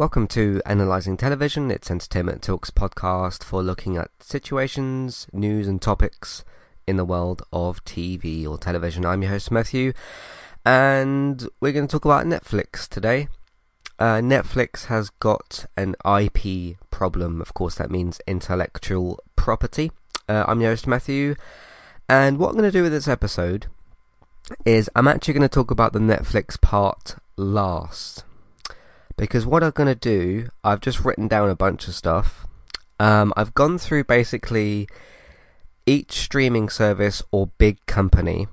Welcome to Analyzing Television. It's Entertainment Talks podcast for looking at situations, news, and topics in the world of TV or television. I'm your host, Matthew, and we're going to talk about Netflix today. Uh, Netflix has got an IP problem. Of course, that means intellectual property. Uh, I'm your host, Matthew, and what I'm going to do with this episode is I'm actually going to talk about the Netflix part last because what I'm going to do, I've just written down a bunch of stuff. Um, I've gone through basically each streaming service or big company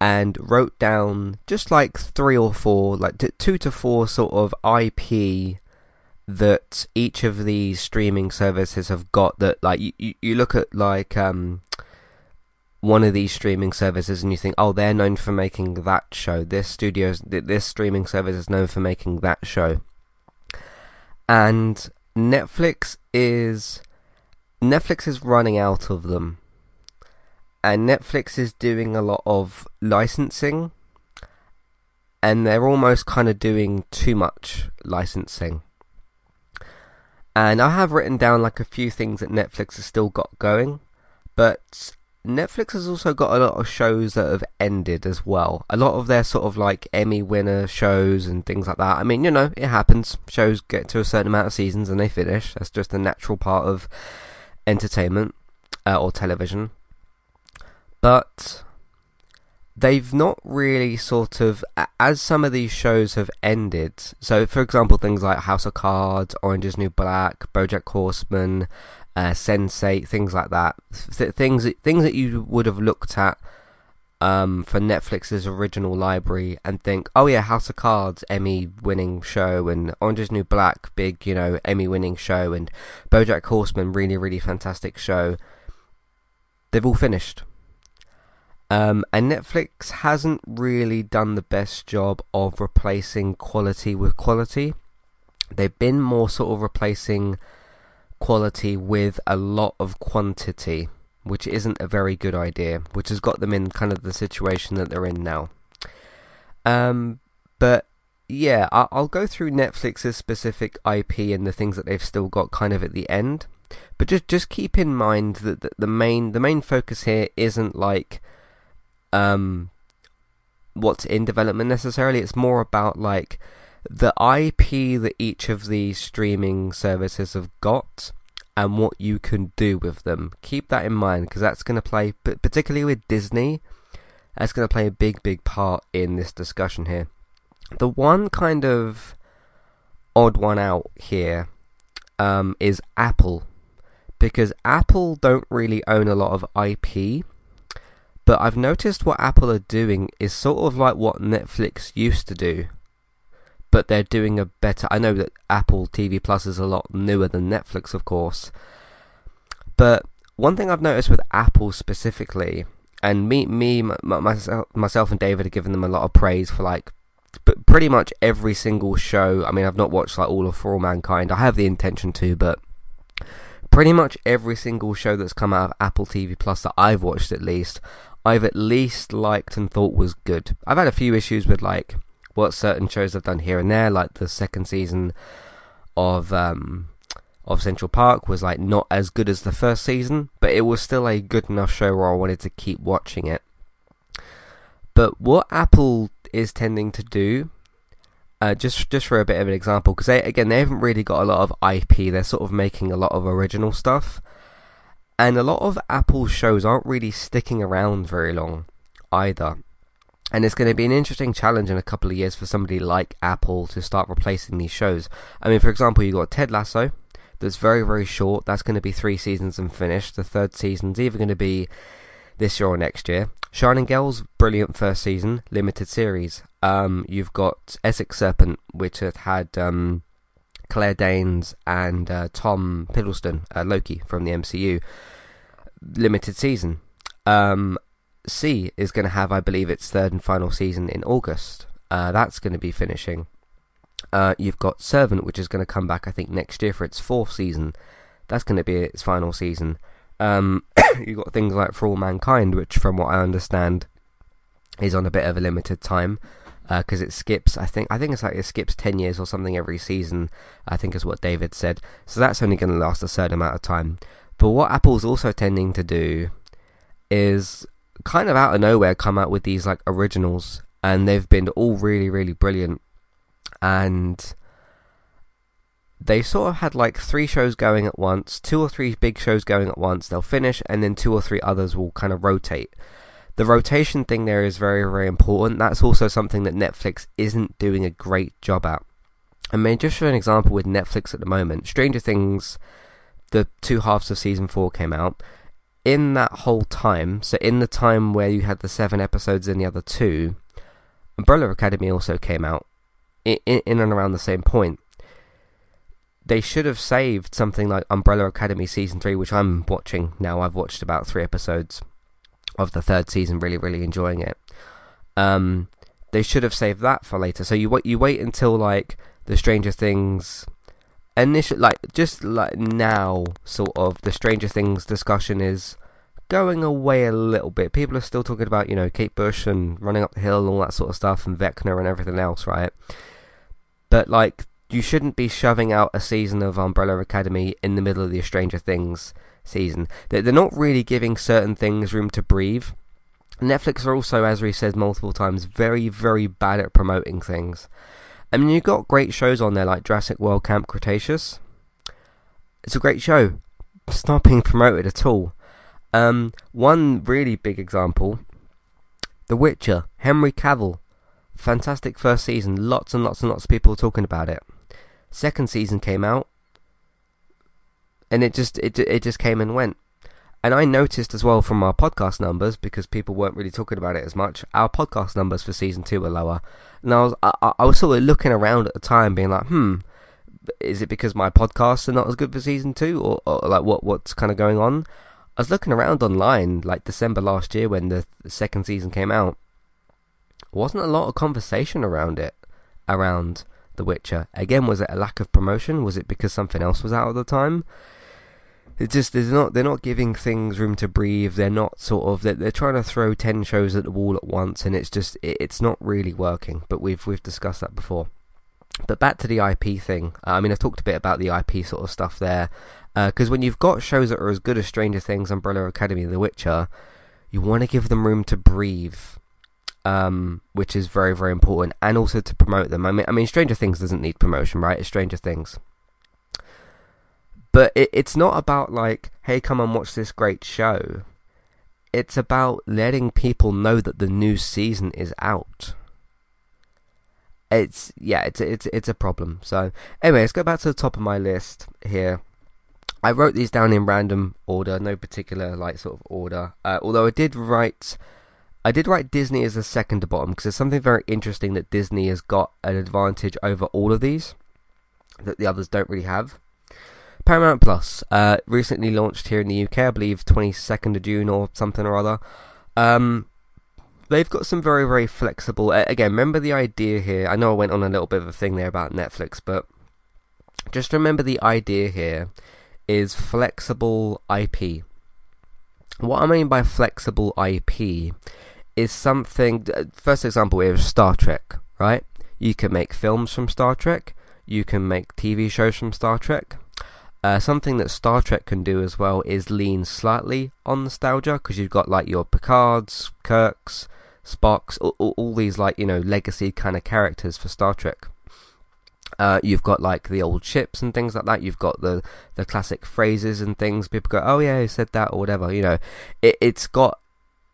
and wrote down just like three or four, like t- two to four sort of IP that each of these streaming services have got that like you, you, look at like um one of these streaming services and you think, oh, they're known for making that show. This studio, this streaming service is known for making that show. And Netflix is Netflix is running out of them. And Netflix is doing a lot of licensing. And they're almost kind of doing too much licensing. And I have written down like a few things that Netflix has still got going. But Netflix has also got a lot of shows that have ended as well. A lot of their sort of like Emmy winner shows and things like that. I mean, you know, it happens. Shows get to a certain amount of seasons and they finish. That's just a natural part of entertainment uh, or television. But they've not really sort of, as some of these shows have ended. So, for example, things like House of Cards, Orange is New Black, BoJack Horseman, uh, Sense8, things like that. Th- things things that you would have looked at um, for Netflix's original library and think, oh yeah, House of Cards, Emmy-winning show, and Orange Is New Black, big you know Emmy-winning show, and BoJack Horseman, really really fantastic show. They've all finished. Um, and Netflix hasn't really done the best job of replacing quality with quality. They've been more sort of replacing quality with a lot of quantity, which isn't a very good idea, which has got them in kind of the situation that they're in now. Um, but yeah, I'll go through Netflix's specific IP and the things that they've still got kind of at the end. But just just keep in mind that the, the main the main focus here isn't like um what's in development necessarily. It's more about like the IP that each of these streaming services have got and what you can do with them. Keep that in mind because that's going to play, particularly with Disney, that's going to play a big, big part in this discussion here. The one kind of odd one out here um, is Apple because Apple don't really own a lot of IP. But I've noticed what Apple are doing is sort of like what Netflix used to do but they're doing a better. I know that Apple TV Plus is a lot newer than Netflix, of course, but one thing I've noticed with Apple specifically, and me, me, myself, myself and David have given them a lot of praise for like but pretty much every single show. I mean, I've not watched like all of For All Mankind. I have the intention to, but pretty much every single show that's come out of Apple TV Plus that I've watched, at least, I've at least liked and thought was good. I've had a few issues with like what certain shows have done here and there, like the second season of um, of Central Park was like not as good as the first season, but it was still a good enough show where I wanted to keep watching it. But what Apple is tending to do, uh, just just for a bit of an example, because they again they haven't really got a lot of IP. They're sort of making a lot of original stuff, and a lot of Apple shows aren't really sticking around very long either. And it's going to be an interesting challenge in a couple of years for somebody like Apple to start replacing these shows. I mean, for example, you got Ted Lasso, that's very, very short. That's going to be three seasons and finished. The third season's either going to be this year or next year. Shining Girls, brilliant first season, limited series. Um, you've got Essex Serpent, which had had um, Claire Danes and uh, Tom Hiddleston, uh, Loki from the MCU, limited season. Um, See is going to have, I believe, its third and final season in August. Uh, that's going to be finishing. Uh, you've got Servant, which is going to come back, I think, next year for its fourth season. That's going to be its final season. Um, you've got things like For All Mankind, which, from what I understand, is on a bit of a limited time. because uh, it skips. I think I think it's like it skips ten years or something every season. I think is what David said. So that's only going to last a certain amount of time. But what Apple's also tending to do is kind of out of nowhere come out with these like originals, and they've been all really really brilliant. And they sort of had like three shows going at once, two or three big shows going at once. They'll finish, and then two or three others will kind of rotate the rotation thing there is very, very important. That's also something that Netflix isn't doing a great job at. I mean, just for an example with Netflix at the moment, Stranger Things, the two halves of season four came out. In that whole time, so in the time where you had the seven episodes and the other two, Umbrella Academy also came out in, in and around the same point. They should have saved something like Umbrella Academy season three, which I'm watching now. I've watched about three episodes of the third season, really, really enjoying it. Um, they should have saved that for later. So you you wait until like the Stranger Things initial, like just like now, sort of the Stranger Things discussion is going away a little bit. People are still talking about you know Kate Bush and running up the hill and all that sort of stuff, and Vecna and everything else, right? But like, you shouldn't be shoving out a season of Umbrella Academy in the middle of the Stranger Things season. They're, not really giving certain things room to breathe. Netflix are also, as we said multiple times, very, very bad at promoting things. I mean, you've got great shows on there like Jurassic World Camp Cretaceous. It's a great show. It's not being promoted at all. Um, one really big example The Witcher, Henry Cavill. Fantastic first season. Lots and lots and lots of people talking about it. Second season came out and it just it it just came and went. And I noticed as well from our podcast numbers because people weren't really talking about it as much. Our podcast numbers for season two were lower, and I was I, I was sort of looking around at the time, being like, hmm, is it because my podcasts are not as good for season two, or, or like what what's kind of going on? I was looking around online like December last year when the, the second season came out. Wasn't a lot of conversation around it, around The Witcher. Again, was it a lack of promotion? Was it because something else was out at the time? It's just they're not they're not giving things room to breathe. They're not sort of they're, they're trying to throw ten shows at the wall at once, and it's just it, it's not really working. But we've we've discussed that before. But back to the IP thing. I mean, I've talked a bit about the IP sort of stuff there, because uh, when you've got shows that are as good as Stranger Things, Umbrella Academy, The Witcher, you want to give them room to breathe. Um, which is very, very important, and also to promote them. I mean, I mean, Stranger Things doesn't need promotion, right? It's Stranger Things. But it, it's not about like, hey, come and watch this great show. It's about letting people know that the new season is out. It's yeah, it's it's it's a problem. So anyway, let's go back to the top of my list here. I wrote these down in random order, no particular like sort of order. Uh, although I did write, I did write Disney as a second to bottom because there's something very interesting that Disney has got an advantage over all of these that the others don't really have. Paramount Plus uh, recently launched here in the UK, I believe 22nd of June or something or other. Um, they've got some very, very flexible. Again, remember the idea here. I know I went on a little bit of a thing there about Netflix, but just remember the idea here is flexible IP. What I mean by flexible IP is something. First example is Star Trek, right? You can make films from Star Trek. You can make TV shows from Star Trek. Uh, something that Star Trek can do as well is lean slightly on nostalgia because you've got like your Picards, Kirks, Spocks, all, all, all, these like you know legacy kind of characters for Star Trek. Uh, you've got like the old ships and things like that. You've got the the classic phrases and things. People go, "Oh yeah, he said that" or whatever. You know, it, it's got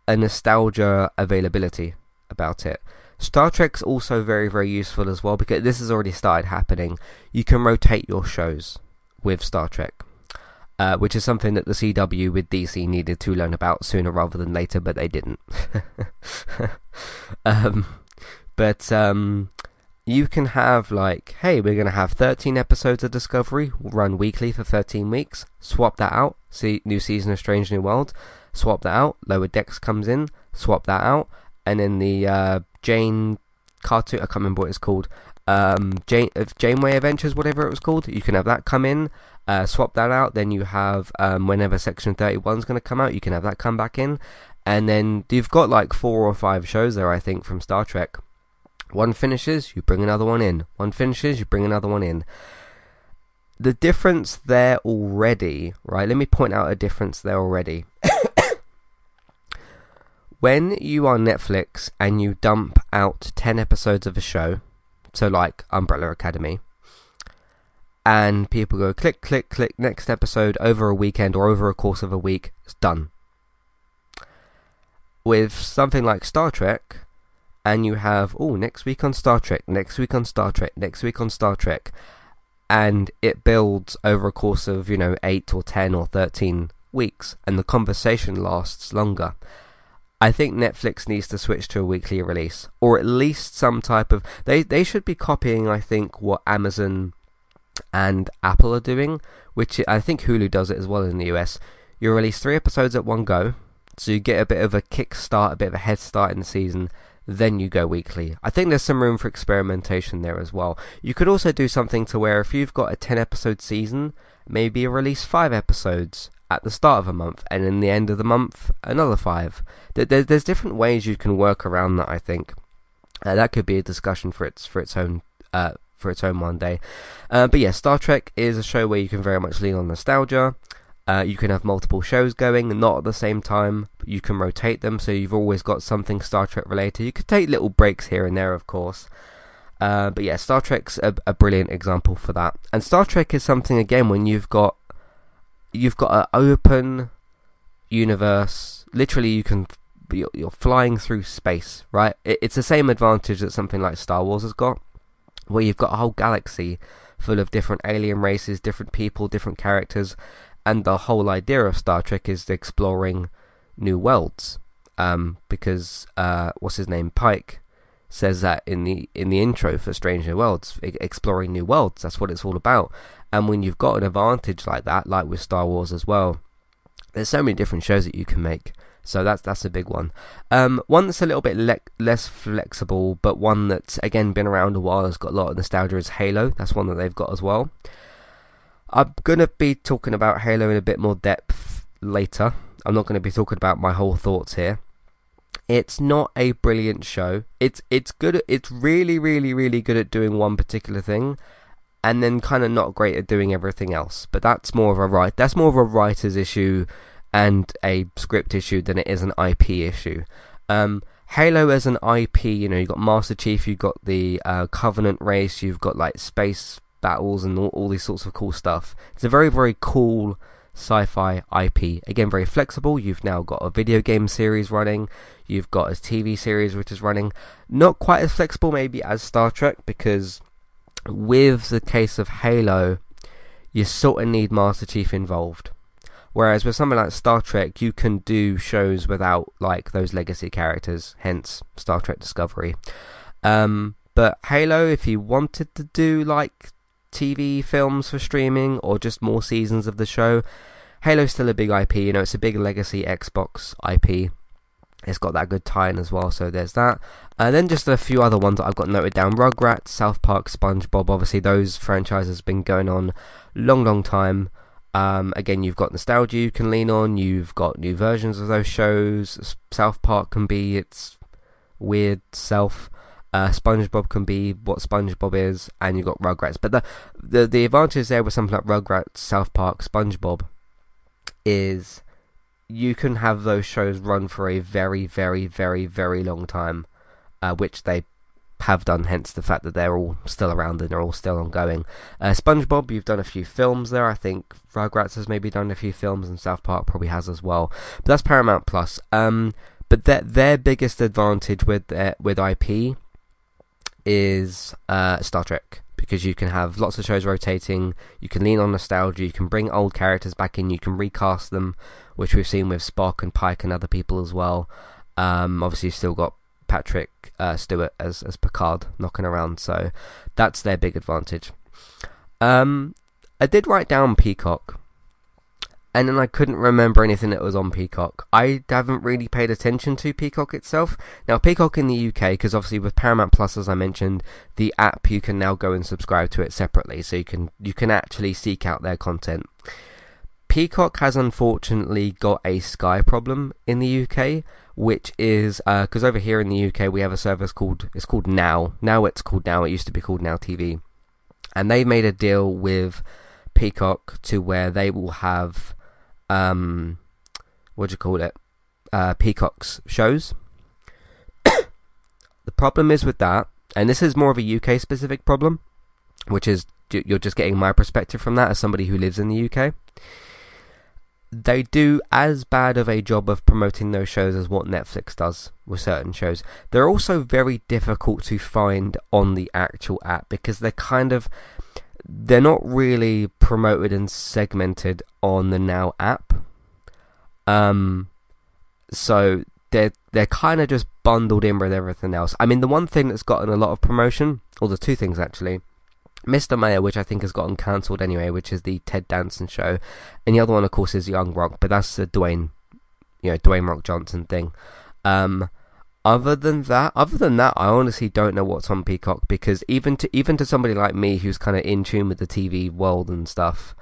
a nostalgia availability about it. Star Trek's also very very useful as well because this has already started happening. You can rotate your shows with Star Trek. Uh, which is something that the CW with DC needed to learn about sooner rather than later, but they didn't. um, but um, you can have like, hey, we're going to have 13 episodes of Discovery, run weekly for 13 weeks. Swap that out. See, new season of Strange New World. Swap that out. Lower Decks comes in. Swap that out, and then the uh, Jane cartoon. I can't remember what it's called um, Jane, uh, Janeway Adventures, whatever it was called. You can have that come in, uh, swap that out. Then you have um, whenever Section 31 is going to come out, you can have that come back in. And then you've got like four or five shows there, I think, from Star Trek, One finishes, you bring another one in. One finishes, you bring another one in. The difference there already, right? Let me point out a difference there already. when you are Netflix and you dump out 10 episodes of a show, so like Umbrella Academy, and people go click, click, click, next episode over a weekend or over a course of a week, it's done. With something like Star Trek, and you have, oh, next week on Star Trek, next week on Star Trek, next week on Star Trek, and it builds over a course of, you know, 8 or 10 or 13 weeks, and the conversation lasts longer. I think Netflix needs to switch to a weekly release, or at least some type of. They they should be copying, I think, what Amazon and Apple are doing, which I think Hulu does it as well in the US. You release three episodes at one go, so you get a bit of a kickstart, a bit of a head start in the season. Then you go weekly. I think there's some room for experimentation there as well. You could also do something to where if you've got a 10 episode season, maybe release five episodes at the start of a month, and in the end of the month, another five. There's there's different ways you can work around that. I think uh, that could be a discussion for its for its own uh, for its own one day. Uh, but yeah, Star Trek is a show where you can very much lean on nostalgia. Uh, you can have multiple shows going, not at the same time. You can rotate them, so you've always got something Star Trek related. You could take little breaks here and there, of course. Uh, but yeah, Star Trek's a, a, brilliant example for that. And Star Trek is something again when you've got you've got an open universe. Literally, you can you're, flying through space, right? It, it's the same advantage that something like Star Wars has got, where you've got a whole galaxy full of different alien races, different people, different characters, and the whole idea of Star Trek is exploring new worlds. Um, because uh, what's his name, Pike, says that in the in the intro for Strange New Worlds, exploring new worlds. That's what it's all about. And when you've got an advantage like that, like with Star Wars as well, there's so many different shows that you can make. So that's that's a big one. Um, one that's a little bit le- less flexible, but one that's again been around a while, has got a lot of nostalgia. Is Halo. That's one that they've got as well. I'm to be talking about Halo in a bit more depth later. I'm not to be talking about my whole thoughts here. It's not a brilliant show. It's it's good. It's really, really, really good at doing one particular thing, and then kind of not great at doing everything else. But that's more of a right. That's more of a writer's issue and a script issue than it is an IP issue. Um, Halo as an IP, you know, you've got Master Chief, you've got the uh, Covenant race, you've got like space battles and all, all these sorts of cool stuff. It's a very, very cool sci-fi IP. Again, very flexible. You've now got a video game series running. You've got a TV series which is running. Not quite as flexible maybe as Star Trek because with the case of Halo, you sort of need Master Chief involved. Whereas with something like Star Trek, you can do shows without like those legacy characters. Hence, Star Trek Discovery. Um, but Halo, if you wanted to do like TV films for streaming or just more seasons of the show. Halo's still a big IP, you know, it's a big legacy Xbox IP. It's got that good tie in as well, so there's that. And then just a few other ones that I've got noted down Rugrats, South Park, SpongeBob. Obviously, those franchises have been going on long, long time. Um, again, you've got nostalgia you can lean on, you've got new versions of those shows. South Park can be its weird self. Uh, SpongeBob can be what SpongeBob is, and you've got Rugrats. But the the the advantage there with something like Rugrats, South Park, SpongeBob is you can have those shows run for a very, very, very, very long time, uh, which they have done. Hence the fact that they're all still around and they're all still ongoing. Uh, SpongeBob, you've done a few films there. I think Rugrats has maybe done a few films, and South Park probably has as well. But that's Paramount Plus. Um, but their their biggest advantage with with IP is uh, Star Trek because you can have lots of shows rotating. You can lean on nostalgia. You can bring old characters back in. You can recast them, which we've seen with Spock and Pike and other people as well. Um, obviously, you've still got Patrick uh, Stewart as as Picard knocking around, so that's their big advantage. Um, I did write down Peacock and then I couldn't remember anything that was on Peacock. I haven't really paid attention to Peacock itself. Now, Peacock in the UK, because obviously with Paramount Plus, as I mentioned, the app you can now go and subscribe to it separately, so you can you can actually seek out their content. Peacock has unfortunately got a Sky problem in the UK, which is because uh, over here in the UK we have a service called it's called Now. Now it's called Now. It used to be called Now TV, and they've made a deal with Peacock to where they will have um, what do you call it? Uh, Peacock's shows. the problem is with that, and this is more of a UK specific problem, which is you're just getting my perspective from that as somebody who lives in the UK they do as bad of a job of promoting those shows as what Netflix does with certain shows. They're also very difficult to find on the actual app because they're kind of they're not really promoted and segmented on the Now app. Um so they're they're kind of just bundled in with everything else. I mean the one thing that's gotten a lot of promotion, or the two things actually, Mr. Mayor, which I think has gotten cancelled anyway, which is the Ted Danson show, and the other one, of course, is Young Rock, but that's the Dwayne, you know, Dwayne Rock Johnson thing. Um, other than that, other than that, I honestly don't know what's on Peacock because even to even to somebody like me who's kind of in tune with the TV world and stuff,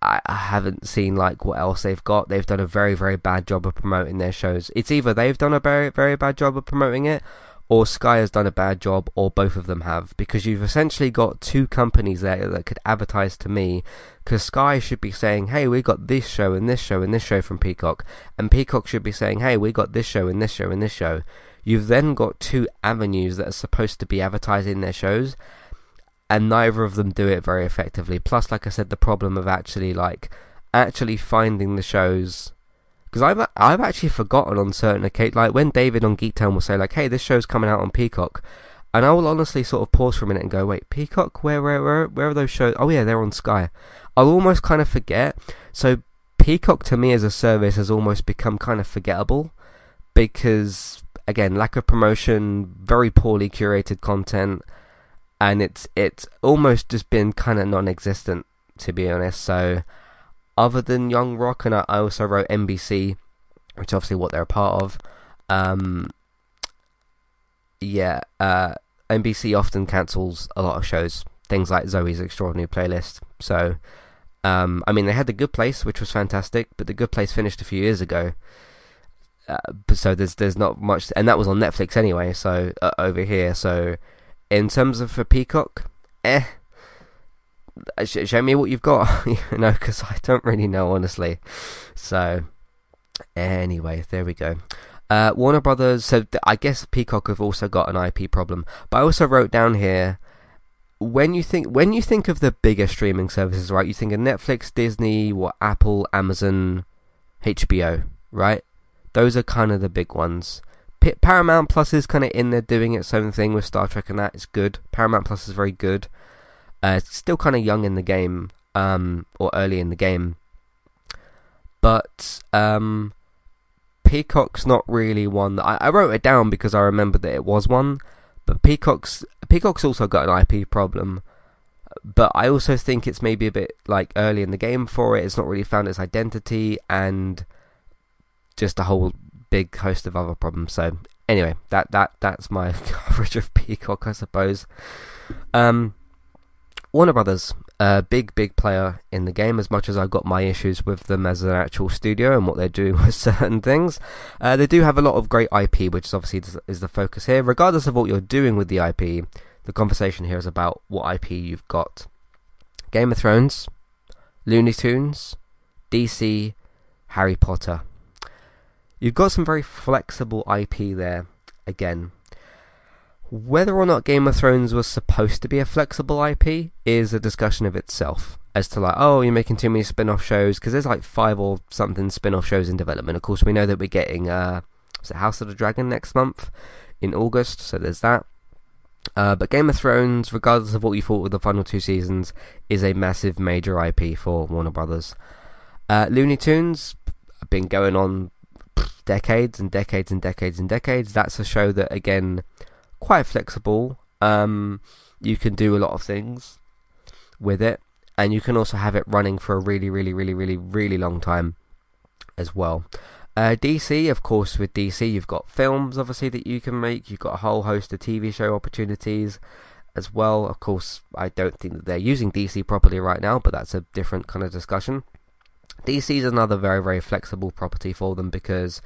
I, I haven't seen like what else they've got. They've done a very very bad job of promoting their shows. It's either they've done a very very bad job of promoting it, or Sky has done a bad job, or both of them have, because you've essentially got two companies there that could advertise to me. Because Sky should be saying, "Hey, we got this show and this show and this show from Peacock," and Peacock should be saying, "Hey, we got this show and this show and this show." You've then got two avenues that are supposed to be advertising their shows, and neither of them do it very effectively. Plus, like I said, the problem of actually like actually finding the shows because I've I've actually forgotten on certain occasions, like when David on Geektown will say like, "Hey, this show's coming out on Peacock," and I will honestly sort of pause for a minute and go, "Wait, Peacock? Where where where where are those shows? Oh yeah, they're on Sky." I'll almost kind of forget. So Peacock to me as a service has almost become kind of forgettable because again, lack of promotion, very poorly curated content, and it's it's almost just been kind of non-existent to be honest. So other than Young Rock, and I, also wrote NBC, which obviously what they're a part of. Um, yeah, uh, NBC often cancels a lot of shows, things like Zoe's Extraordinary Playlist. So, um, I mean, they had The Good Place, which was fantastic, but The Good Place finished a few years ago. Uh, so there's there's not much, and that was on Netflix anyway. So uh, over here, so in terms of for Peacock, eh, show me what you've got, you know, because I don't really know honestly. So, anyway, there we go. Uh, Warner Brothers. So th- I guess Peacock have also got an IP problem, but I also wrote down here when you think when you think of the bigger streaming services, right? You think of Netflix, Disney, what Apple, Amazon, HBO, right? Those are kind of the big ones. P- Paramount Plus is kind of in there doing its own thing with Star Trek, and that is good. Paramount Plus is very good. Uh, still kind of young in the game, um, or early in the game. But um, Peacock's not really one I, I wrote it down because I remembered that it was one. But Peacock's Peacock's also got an IP problem. But I also think it's maybe a bit like early in the game for it. It's not really found its identity and just a whole big host of other problems. So anyway, that that that's my coverage of Peacock, I suppose. Um, Warner Brothers, a big, big player in the game, as much as I've got my issues with them as an actual studio and what they're doing with certain things. Uh, they do have a lot of great IP, which is obviously is the focus here. Regardless of what you're doing with the IP, the conversation here is about what IP you've got. Game of Thrones, Looney Tunes, DC, Harry Potter. You've got some very flexible IP there, again. Whether or not Game of Thrones was supposed to be a flexible IP is a discussion of itself. As to like, oh, you're making too many spin-off shows because there's like five or something spin-off shows in development. Of course, we know that we're getting uh, was it House of the Dragon next month in August, so there's that. Uh, but Game of Thrones, regardless of what you thought with the final two seasons, is a massive major IP for Warner Brothers. Uh, Looney Tunes have been going on decades and decades and decades and decades. That's a show that again quite flexible. Um, you can do a lot of things with it, and you can also have it running for a really, really, really, really, really long time as well. Uh, DC, of course, with DC, you've got films obviously that you can make. You've got a whole host of TV show opportunities as well. Of course, I don't think that they're using DC properly right now, but that's a different kind of discussion. DC is another very very flexible property for them because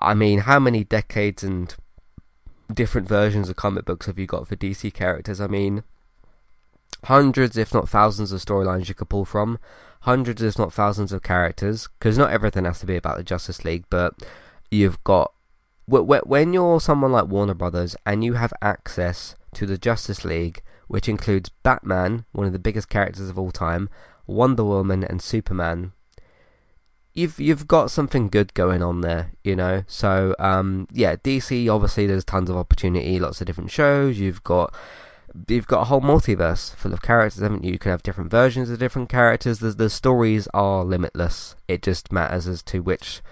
I mean, how many decades and different versions of comic books have you got for DC characters? I mean, hundreds, if not thousands, of storylines you could pull from, hundreds, if not thousands, of characters. Because not everything has to be about the Justice League, but you've got when you're someone like Warner Brothers and you have access to the Justice League, which includes Batman, one of the biggest characters of all time, Wonder Woman, and Superman. You've you've got something good going on there, you know. So um, yeah, DC obviously there's tons of opportunity, lots of different shows. You've got you've got a whole multiverse full of characters, haven't you? You can have different versions of different characters. The the stories are limitless. It just matters as to which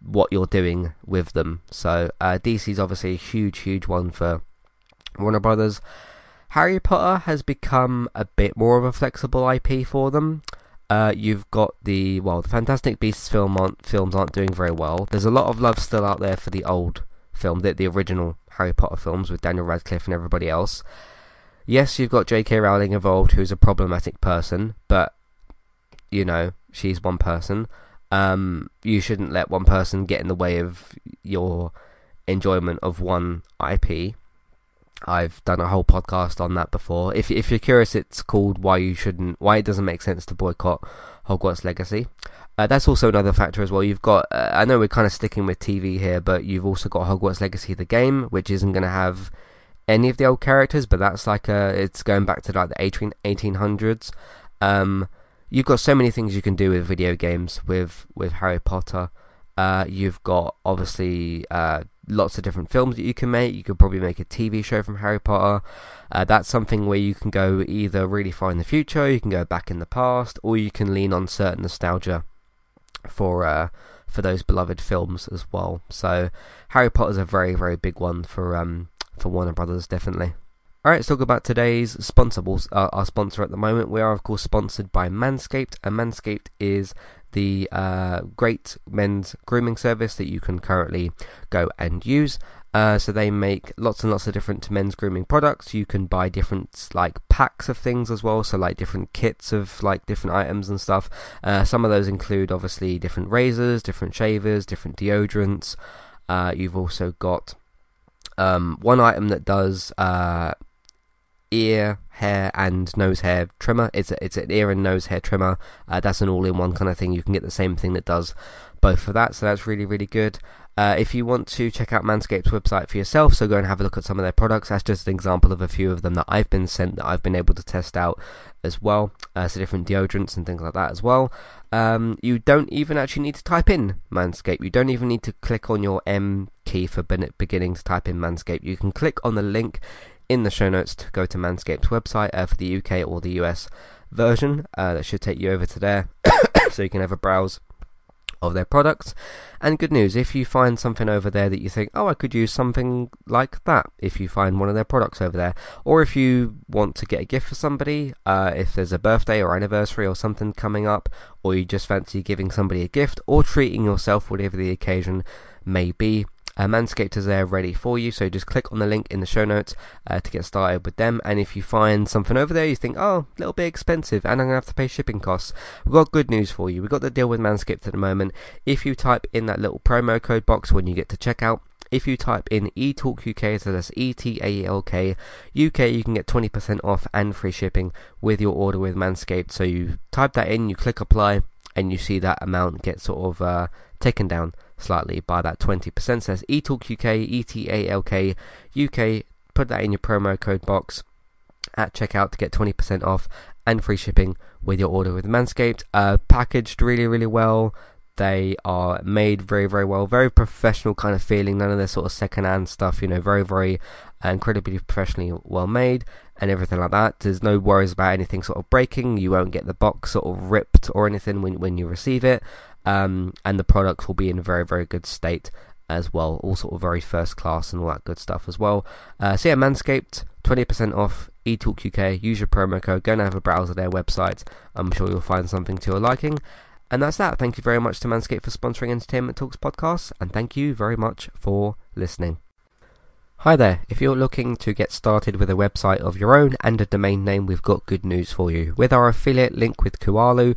what you're doing with them. So uh, DC's obviously a huge, huge one for Warner Brothers. Harry Potter has become a bit more of a flexible IP for them. Uh, you've got the well, the Fantastic Beasts film aren't, films aren't doing very well. There's a lot of love still out there for the old film, the, the original Harry Potter films with Daniel Radcliffe and everybody else. Yes, you've got J.K. Rowling involved, who's a problematic person, but you know she's one person. Um, you shouldn't let one person get in the way of your enjoyment of one IP. I've done a whole podcast on that before. If if you're curious, it's called "Why You Shouldn't," why it doesn't make sense to boycott Hogwarts Legacy. Uh, that's also another factor as well. You've got, uh, I know we're kind of sticking with TV here, but you've also got Hogwarts Legacy, the game, which isn't going to have any of the old characters, but that's like a, it's going back to like the 18, 1800s. Um, you've got so many things you can do with video games with with Harry Potter. Uh, you've got obviously uh, lots of different films that you can make. You could probably make a TV show from Harry Potter. Uh, that's something where you can go either really far in the future, you can go back in the past, or you can lean on certain nostalgia for uh, for those beloved films as well. So Harry Potter's a very very big one for um, for Warner Brothers, definitely. Alright, let's talk about today's sponsorables. Uh, our sponsor at the moment, we are of course sponsored by Manscaped, and Manscaped is the uh, great men's grooming service that you can currently go and use. Uh, so they make lots and lots of different men's grooming products. You can buy different like packs of things as well, so like different kits of like different items and stuff. Uh, some of those include obviously different razors, different shavers, different deodorants. Uh, you've also got um, one item that does uh, ear hair and nose hair trimmer. It's a, it's an ear and nose hair trimmer. Uh, that's an all-in-one kind of thing. You can get the same thing that does both of that. So that's really really good. Uh, if you want to check out Manscaped's website for yourself, so go and have a look at some of their products. That's just an example of a few of them that I've been sent that I've been able to test out as well. Uh, so different deodorants and things like that as well. Um, you don't even actually need to type in Manscaped. You don't even need to click on your M key for beginning to type in Manscaped. You can click on the link in the show notes to go to Manscaped's website uh, for the UK or the US version. Uh, that should take you over to there so you can have a browse of their products. And good news, if you find something over there that you think, oh, I could use something like that, if you find one of their products over there, or if you want to get a gift for somebody, uh, if there's a birthday or anniversary or something coming up, or you just fancy giving somebody a gift or treating yourself, whatever the occasion may be, uh, Manscaped is there ready for you, so just click on the link in the show notes uh, to get started with them. And if you find something over there you think, oh, a little bit expensive, and I'm gonna have to pay shipping costs, we've got good news for you. We've got the deal with Manscaped at the moment. If you type in that little promo code box when you get to checkout, if you type in eTalk UK, so that's E T A L K UK, you can get 20% off and free shipping with your order with Manscaped. So you type that in, you click apply, and you see that amount get sort of uh, taken down slightly by that 20%. So that's eTalk UK, E-T-A-L-K, UK. Put that in your promo code box at checkout to get 20% off and free shipping with your order with Manscaped. Uh, packaged really, really well. They are made very, very well. Very professional kind of feeling. None of this sort of second-hand stuff. You know, very, very uh, incredibly professionally well made and everything like that. There's no worries about anything sort of breaking. You won't get the box sort of ripped or anything when when you receive it um, and the products will be in a very very good state as well, all sort of very first class and all that good stuff as well. Uh, so yeah, Manscaped, 20% off eTalk UK. Use your promo code. Go and have a browse of their website. I'm sure you'll find something to your liking. And that's that. Thank you very much to Manscaped for sponsoring Entertainment Talks podcast, and thank you very much for listening. Hi there, if you're looking to get started with a website of your own and a domain name, we've got good news for you. With our affiliate link with Kualu,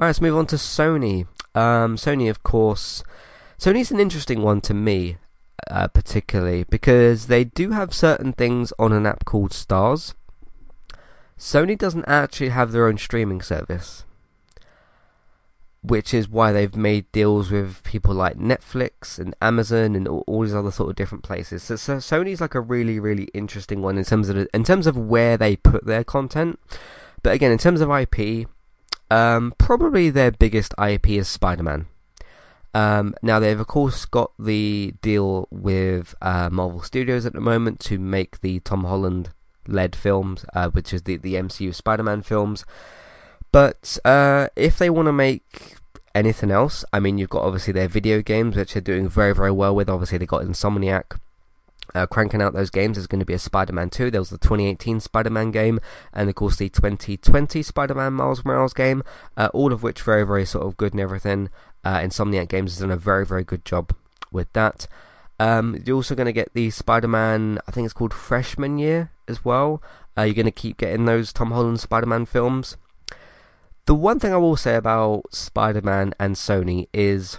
Alright, let's move on to Sony. Um, Sony, of course, Sony's an interesting one to me, uh, particularly because they do have certain things on an app called Starz. Sony doesn't actually have their own streaming service, which is why they've made deals with people like Netflix and Amazon and all, all these other sort of different places. So, so, Sony's like a really, really interesting one in terms of in terms of where they put their content. But again, in terms of IP, um, probably their biggest IP is Spider Man. Um, now they've of course got the deal with uh, Marvel Studios at the moment to make the Tom Holland led films, uh, which is the the MCU Spider-Man films. But uh, if they want to make anything else, I mean, you've got obviously their video games, which they're doing very very well with. Obviously, they got Insomniac uh, cranking out those games. is going to be a Spider-Man 2. There was the 2018 Spider-Man game, and of course the 2020 Spider-Man Miles Morales game. Uh, all of which very, very sort of good and everything. Uh, Insomniac Games has done a very, very good job with that. Um, you're also going to get the Spider-Man. I think it's called Freshman Year as well. Uh, you're going to keep getting those Tom Holland Spider-Man films. The one thing I will say about Spider-Man and Sony is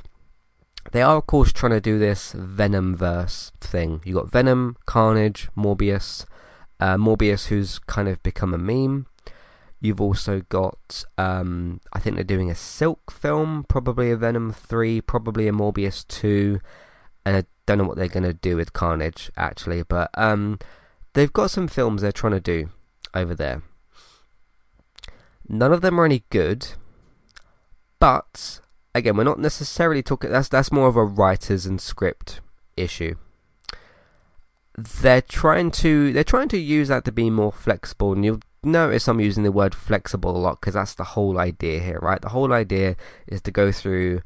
they are, of course, trying to do this Venom verse thing. You got Venom, Carnage, Morbius, uh, Morbius, who's kind of become a meme. You've also got, um, I think they're doing a Silk film, probably a Venom 3, probably a Morbius 2, and I don't know what they're going to do with Carnage, actually, but um, they've got some films they're trying to do over there. None of them are any good, but again, we're not necessarily talking. That's that's more of a writers and script issue. They're trying to they're trying to use that to be more flexible, and you'll notice I'm using the word flexible a lot because that's the whole idea here, right? The whole idea is to go through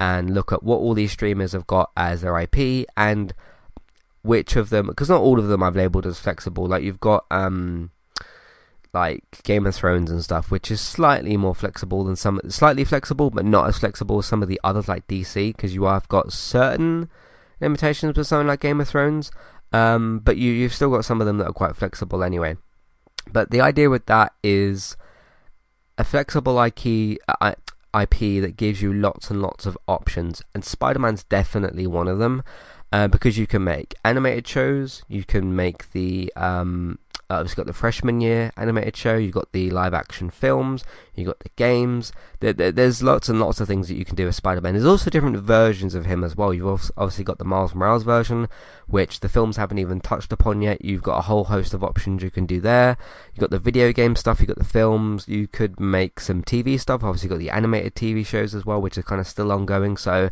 and look at what all these streamers have got as their IP and which of them, because not all of them I've labeled as flexible. Like you've got um like Game of Thrones and stuff, which is slightly more flexible than some, slightly flexible, but not as flexible as some of the others like DC, because you have got certain limitations with something like Game of Thrones, um, but you you've still got some of them that are quite flexible anyway. But the idea with that is a flexible IP, IP that gives you lots and lots of options, and Spider-Man's definitely one of them. Uh, because you can make animated shows, you can make the um, uh, it's got the freshman year animated show. You've got the live action films. You've got the games. There, there, there's lots and lots of things that you can do with Spider Man. There's also different versions of him as well. You've obviously got the Miles Morales version, which the films haven't even touched upon yet. You've got a whole host of options you can do there. You've got the video game stuff. You've got the films. You could make some TV stuff. Obviously, got the animated TV shows as well, which are kind of still ongoing. So,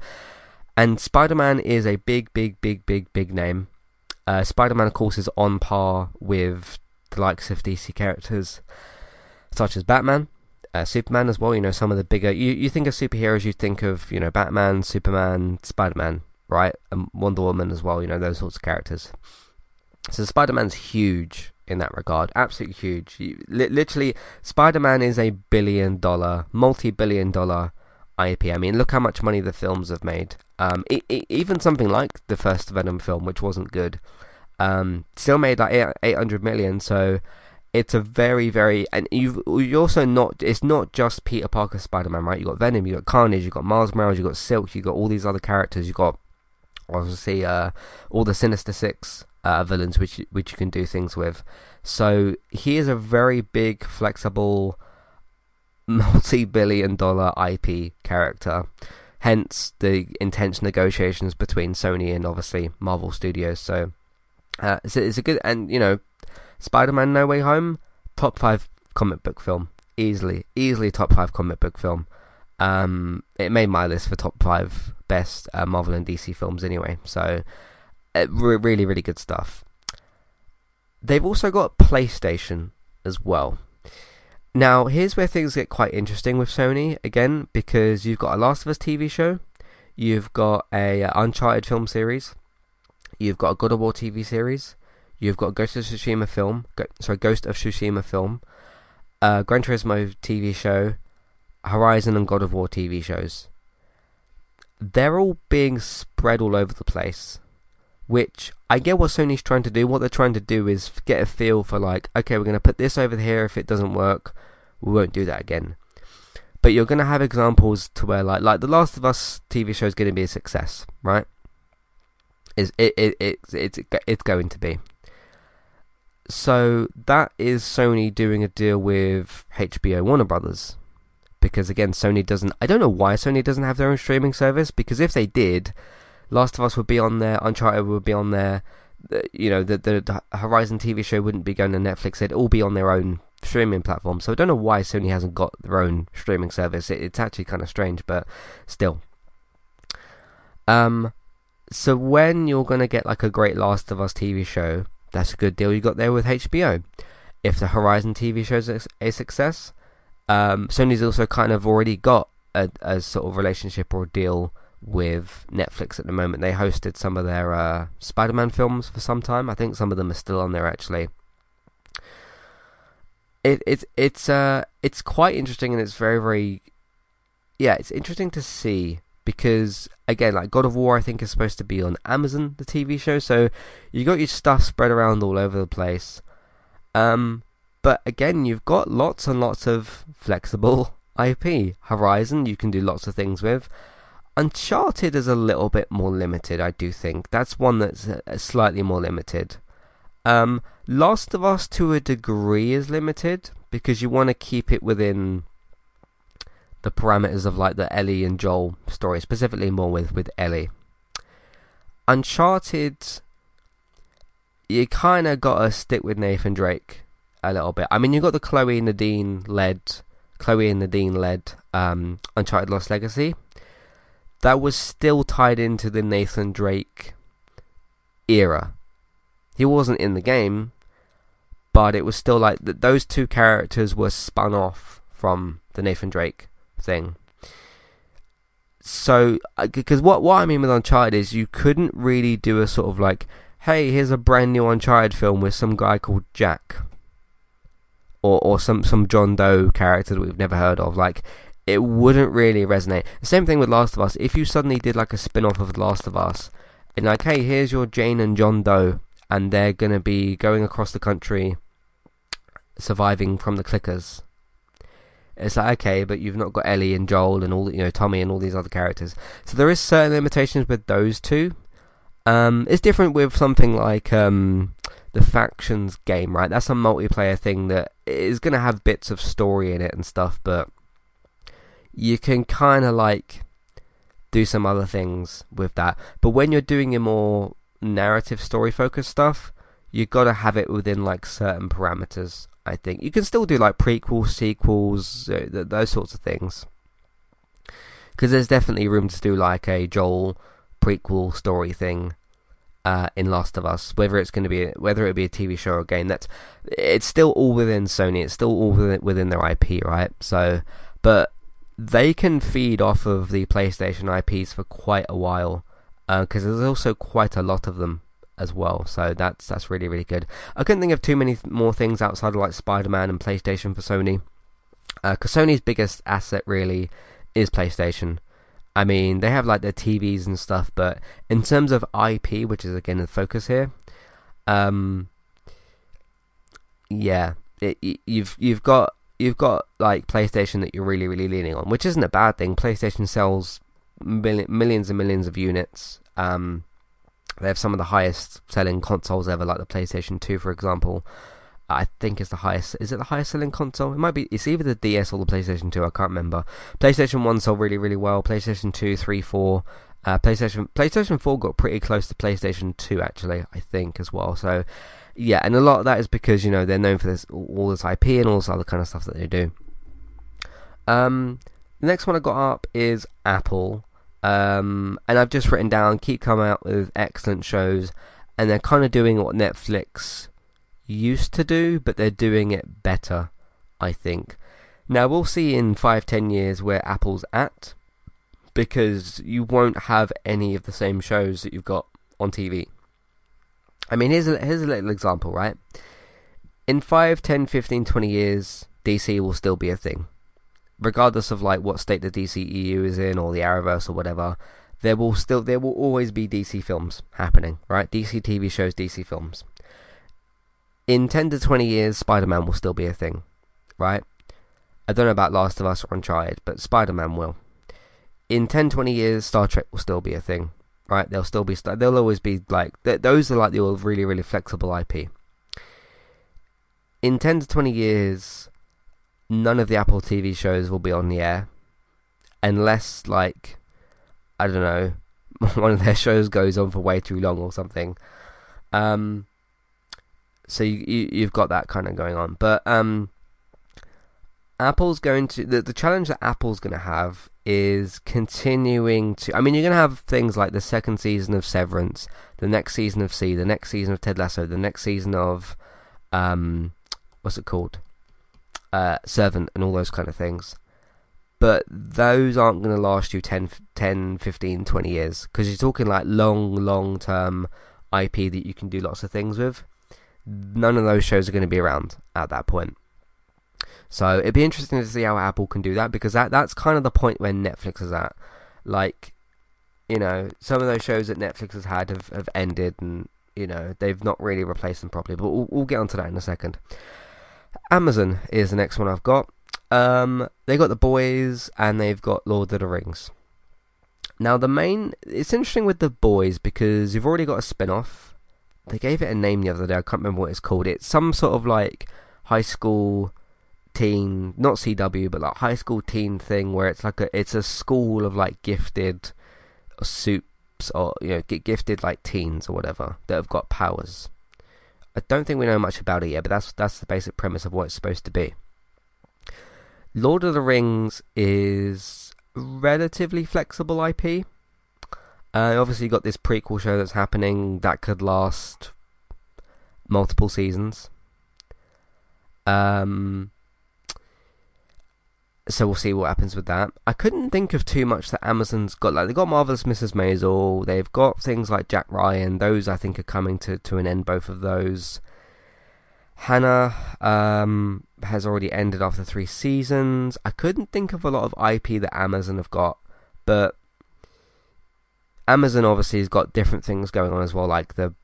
and Spider Man is a big, big, big, big, big name. Uh, Spider Man, of course, is on par with the likes of DC characters such as Batman. Uh, Superman as well, you know, some of the bigger. You, you think of superheroes, you think of, you know, Batman, Superman, Spider Man, right? And Wonder Woman as well, you know, those sorts of characters. So Spider Man's huge in that regard, absolutely huge. You, li- literally, Spider Man is a billion dollar, multi billion dollar IP. I mean, look how much money the films have made. Um, it, it, even something like the first Venom film, which wasn't good, um, still made like 800 million. So it's a very very and you you also not it's not just Peter Parker Spider Man right? You got Venom you got Carnage you got Miles Morales you got Silk you got all these other characters you got obviously uh, all the Sinister Six uh, villains which which you can do things with. So he is a very big flexible multi-billion dollar IP character. Hence the intense negotiations between Sony and obviously Marvel Studios. So uh, it's, it's a good and you know Spider-Man: No Way Home, top five comic book film, easily, easily top five comic book film. Um, it made my list for top five best uh, Marvel and DC films anyway. So, uh, re- really, really good stuff. They've also got PlayStation as well. Now, here's where things get quite interesting with Sony again, because you've got a Last of Us TV show, you've got a uh, Uncharted film series, you've got a God of War TV series, You've got Ghost of Tsushima film, Go, sorry, Ghost of Tsushima film, uh, Gran Turismo TV show, Horizon and God of War TV shows. They're all being spread all over the place, which I get what Sony's trying to do. What they're trying to do is get a feel for like, okay, we're going to put this over here. If it doesn't work, we won't do that again. But you're going to have examples to where like like The Last of Us TV show is going to be a success, right? Is it, it, it, it's it's going to be so that is Sony doing a deal with HBO Warner Brothers. Because again, Sony doesn't. I don't know why Sony doesn't have their own streaming service. Because if they did, Last of Us would be on there, Uncharted would be on there. You know, the the Horizon TV show wouldn't be going to Netflix. It'd all be on their own streaming platform. So I don't know why Sony hasn't got their own streaming service. It, it's actually kind of strange, but still. Um, so when you're gonna get like a great Last of Us TV show, that's a good deal you got there with HBO. If the Horizon TV show is a success, um, Sony's also kind of already got a, a, sort of relationship or deal with Netflix at the moment. They hosted some of their uh, Spider-Man films for some time. I think some of them are still on there actually. It, it it's uh it's quite interesting and it's very very yeah it's interesting to see because again, like God of War, I think is supposed to be on Amazon, the TV show. So you got your stuff spread around all over the place. Um, but again, you've got lots and lots of flexible IP. Horizon, you can do lots of things with. Uncharted is a little bit more limited, I do think. That's one that's uh, slightly more limited. Um, Last of Us, to a degree, is limited because you want to keep it within the parameters of like the Ellie and Joel story, specifically more with with Ellie. Uncharted, you kind of got to stick with Nathan Drake a little bit. I mean, you got the Chloe and Nadine led, Chloe and Nadine led um, Uncharted Lost Legacy. That was still tied into the Nathan Drake era. He wasn't in the game, but it was still like th- those two characters were spun off from the Nathan Drake thing. So, uh, because what what I mean with Uncharted is you couldn't really do a sort of like, hey, here's a brand new Uncharted film with some guy called Jack, or or some some John Doe character that we've never heard of. Like, it wouldn't really resonate. The same thing with Last of Us. If you suddenly did like a spin off of Last of Us, and like, hey, here's your Jane and John Doe, and they're gonna be going across the country, surviving from the clickers it's like okay, but you've not got Ellie and Joel and all you know Tommy and all these other characters. So there is certain limitations with those two. Um, it's different with something like um, the factions game, right? That's a multiplayer thing that is going to have bits of story in it and stuff, but you can kind of like do some other things with that. But when you're doing a more narrative story focused stuff, you've got to have it within like certain parameters I think you can still do like prequels, sequels, uh, th- those sorts of things. Because there's definitely room to do like a Joel prequel story thing. uh, in Last of Us, whether it's going to be a, whether it be a TV show or a game. That's it's still all within Sony. It's still all within, within their IP, right? So, but they can feed off of the PlayStation IPs for quite a while because uh, there's also quite a lot of them as well. So that's that's really really good. I couldn't think of too many more things outside of like Spider-Man and PlayStation for Sony. Because uh, Sony's biggest asset really is PlayStation. I mean, they have like their TVs and stuff, but in terms of IP, which is again the focus here, um, yeah, it, you've you've got you've got like PlayStation that you're really really leaning on, which isn't a bad thing. PlayStation sells millions and millions of units. Um, they have some of the highest selling consoles ever, like the PlayStation 2, for example. I think it's the highest. Is it the highest selling console? It might be. It's either the DS or the PlayStation 2. I can't remember. PlayStation 1 sold really, really well. PlayStation 2, 3, 4. Uh, PlayStation PlayStation 4 got pretty close to PlayStation 2 actually, I think as well. So yeah, and a lot of that is because you know they're known for this all this IP and all this other kind of stuff that they do. Um, the next one I got up is Apple, um, and I've just written down keep coming out with excellent shows, and they're kind of doing what Netflix used to do, but they're doing it better, I think. Now we'll see in five, ten years where Apple's at, because you won't have any of the same shows that you've got on TV. I mean, here's a, here's a little example, right? In 5, 10, 15, 20 years, DC will still be a thing. Regardless of like what state the DCEU is in or the Arrowverse or whatever, there will still there will always be DC films happening, right? DC TV shows, DC films in 10 to 20 years, Spider Man will still be a thing, right? I don't know about Last of Us or Uncharted, but Spider Man will. In 10, 20 years, Star Trek will still be a thing, right? They'll still be, they'll always be like, those are like the really, really flexible IP. In 10 to 20 years, none of the Apple TV shows will be on the air unless, like, I don't know, one of their shows goes on for way too long or something. Um, so you, you have got that kind of going on. But um, Apple's going to the the challenge that Apple's going to have is continuing to. I mean, you're going to have things like the second season of Severance, the next season of See, the next season of Ted Lasso, the next season of um, what's it called, uh, Servant, and all those kind of things. But those aren't going to last you 10, 10, 15, 20 years because you're talking like long, long term IP that you can do lots of things with none of those shows are going to be around at that point. So it'd be interesting to see how Apple can do that because that that's kind of the point where Netflix is at. Like, you know, some of those shows that Netflix has had have, have ended and, you know, they've not really replaced them properly. But we'll, we'll get onto that in a second. Amazon is the next one I've got. Um, they got The Boys and they've got Lord of the Rings. Now, the main. It's interesting with The Boys because you've already got a spin off they gave it a name the other day. I can't remember what it's called. It's some sort of like high school teen, not CW, but like high school teen thing where it's like a it's a school of like gifted supes or you know get gifted like teens or whatever that have got powers. I don't think we know much about it yet, but that's that's the basic premise of what it's supposed to be. Lord of the Rings is relatively flexible IP. Uh, obviously, you got this prequel show that's happening that could last multiple seasons. Um, so we'll see what happens with that. I couldn't think of too much that Amazon's got. Like they've got Marvelous Mrs. Maisel. They've got things like Jack Ryan. Those I think are coming to to an end. Both of those. Hanna um, has already ended after three seasons. I couldn't think of a lot of IP that Amazon have got, but Amazon obviously has got different things going on as well, like the,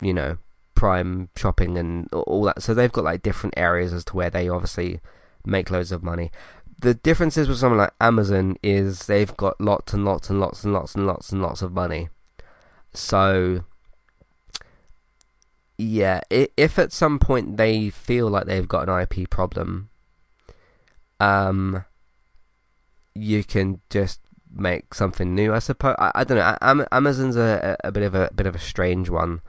you know, Prime shopping and all that. So they've got like different areas as to where they obviously make loads of money. The differences with someone like Amazon is they've got lots and lots and lots and lots and lots and lots of money. So yeah, if at some point they feel like they've got an IP problem, um, you can just make something new. I suppose I, I don't know. Amazon's a, a bit of a, a bit of a strange one,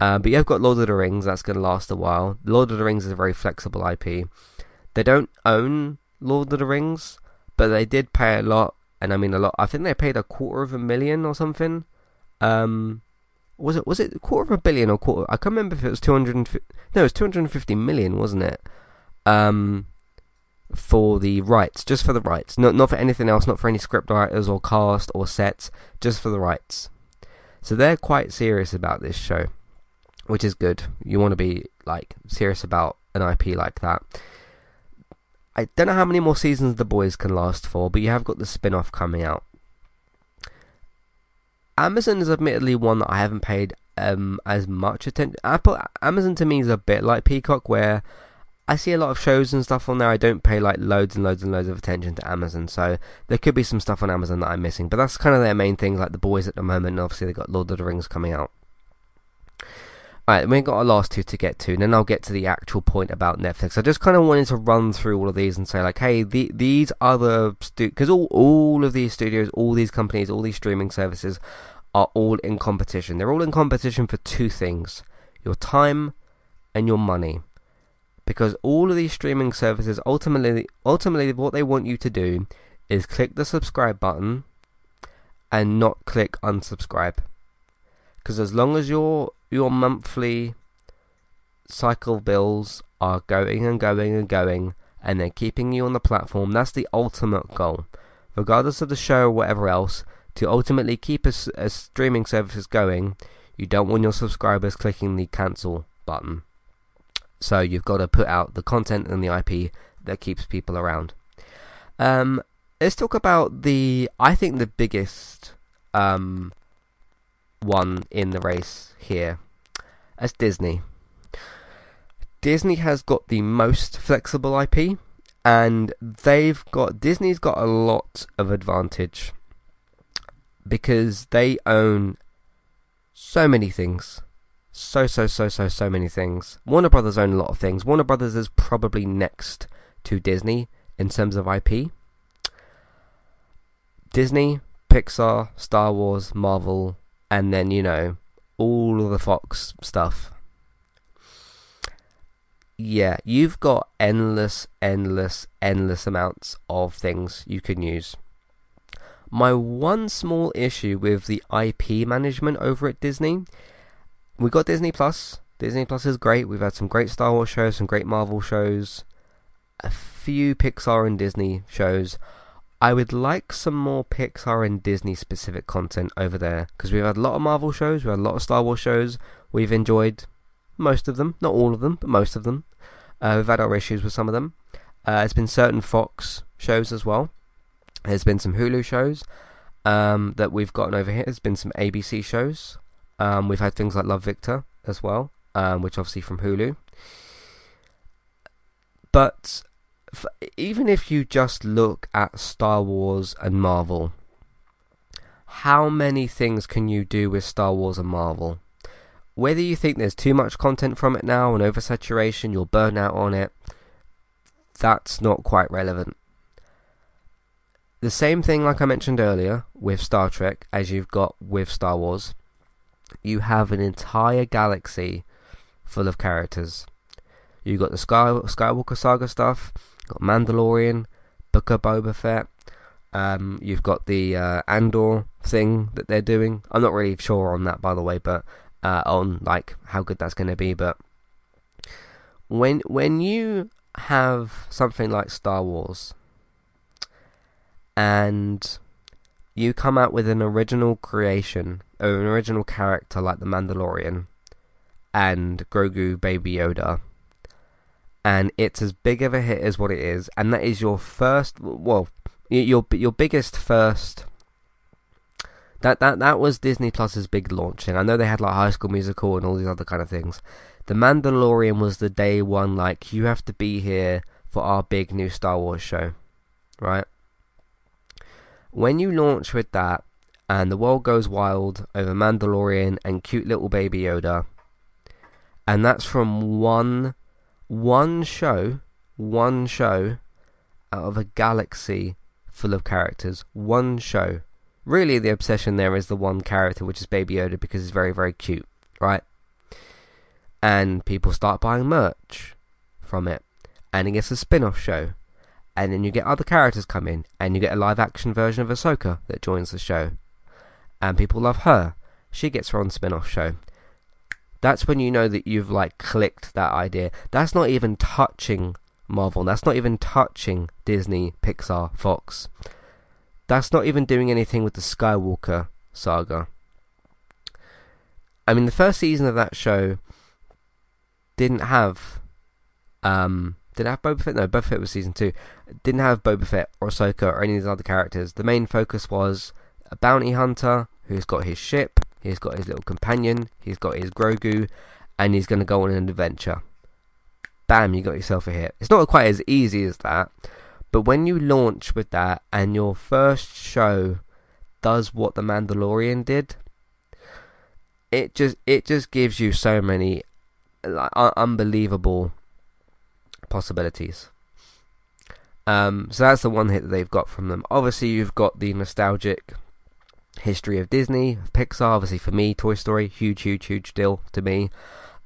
uh, but you've got Lord of the Rings. That's going to last a while. Lord of the Rings is a very flexible IP. They don't own Lord of the Rings, but they did pay a lot, and I mean a lot. I think they paid a quarter of a million or something, um, was it was it a quarter of a billion or quarter? I can't remember if it was two hundred. No, it was two hundred and fifty million, wasn't it? Um, for the rights, just for the rights, not not for anything else, not for any script writers or cast or sets, just for the rights. So they're quite serious about this show, which is good. You want to be like serious about an IP like that. I don't know how many more seasons The Boys can last for, but you have got the spin off coming out. Amazon is admittedly one that I haven't paid um, as much attention. Apple Amazon to me is a bit like Peacock, where I see a lot of shows and stuff on there. I don't pay like loads and loads and loads of attention to Amazon, so there could be some stuff on Amazon that I'm missing. But that's kind of their main things, like The Boys at the moment. And obviously, they got Lord of the Rings coming out. Alright, we've got our last two to get to, and then I'll get to the actual point about Netflix. I just kind of wanted to run through all of these and say, like, hey, the, these other because stu- all all of these studios, all these companies, all these streaming services are all in competition. They're all in competition for two things: your time and your money. Because all of these streaming services ultimately, ultimately, what they want you to do is click the subscribe button and not click unsubscribe. Because as long as your your monthly cycle bills are going and going and going and they're keeping you on the platform, that's the ultimate goal. Regardless of the show or whatever else, to ultimately keep a, a streaming services going, you don't want your subscribers clicking the cancel button. So you've got to put out the content and the IP that keeps people around. Um, let's talk about the, I think the biggest um, one in the race here as Disney. Disney has got the most flexible IP, and they've got Disney's got a lot of advantage because they own so many things. So, so, so, so, so many things. Warner Brothers own a lot of things. Warner Brothers is probably next to Disney in terms of IP. Disney, Pixar, Star Wars, Marvel, and then you know all of the Fox stuff. Yeah, you've got endless, endless, endless amounts of things you can use. My one small issue with the IP management over at Disney, we got Disney Plus. Disney Plus is great. We've had some great Star Wars shows, some great Marvel shows, a few Pixar and Disney shows. I would like some more Pixar and Disney specific content over there because we've had a lot of Marvel shows, we've had a lot of Star Wars shows. We've enjoyed most of them, not all of them, but most of them. Uh, we've had our issues with some of them. Uh, there's been certain Fox shows as well. There's been some Hulu shows um, that we've gotten over here. There's been some ABC shows. Um, we've had things like Love Victor as well, um, which obviously from Hulu. But even if you just look at Star Wars and Marvel, how many things can you do with Star Wars and Marvel? Whether you think there's too much content from it now and oversaturation, you'll burn out on it, that's not quite relevant. The same thing, like I mentioned earlier, with Star Trek, as you've got with Star Wars. You have an entire galaxy full of characters. You've got the Sky, Skywalker Saga stuff, got Mandalorian, Book of Boba Fett. Um, you've got the uh, Andor thing that they're doing. I'm not really sure on that, by the way, but uh, on like how good that's going to be. But when when you have something like Star Wars, and you come out with an original creation, or an original character like the Mandalorian, and Grogu Baby Yoda, and it's as big of a hit as what it is, and that is your first, well, your your biggest first. That that that was Disney Plus's big launching. I know they had like High School Musical and all these other kind of things. The Mandalorian was the day one, like you have to be here for our big new Star Wars show, right? When you launch with that, and the world goes wild over Mandalorian and cute little baby Yoda, and that's from one one show, one show out of a galaxy full of characters. One show. Really, the obsession there is the one character, which is Baby Yoda, because he's very, very cute, right? And people start buying merch from it, and it gets a spin off show. And then you get other characters come in, and you get a live action version of Ahsoka that joins the show. And people love her. she gets her own spin-off show. That's when you know that you've like clicked that idea. That's not even touching Marvel. That's not even touching Disney, Pixar, Fox. That's not even doing anything with the Skywalker saga. I mean, the first season of that show didn't have um did it have Boba Fett? No, Boba Fett was season two. Didn't have Boba Fett or Ahsoka or any of these other characters. The main focus was a bounty hunter who's got his ship, he's got his little companion, he's got his Grogu, and he's going to go on an adventure. Bam, you got yourself a hit. It's not quite as easy as that, but when you launch with that and your first show does what The Mandalorian did, it just it just gives you so many like unbelievable possibilities. Um, so that's the one hit that they've got from them. Obviously, you've got the nostalgic history of Disney, Pixar. Obviously, for me, Toy Story, huge, huge, huge deal to me.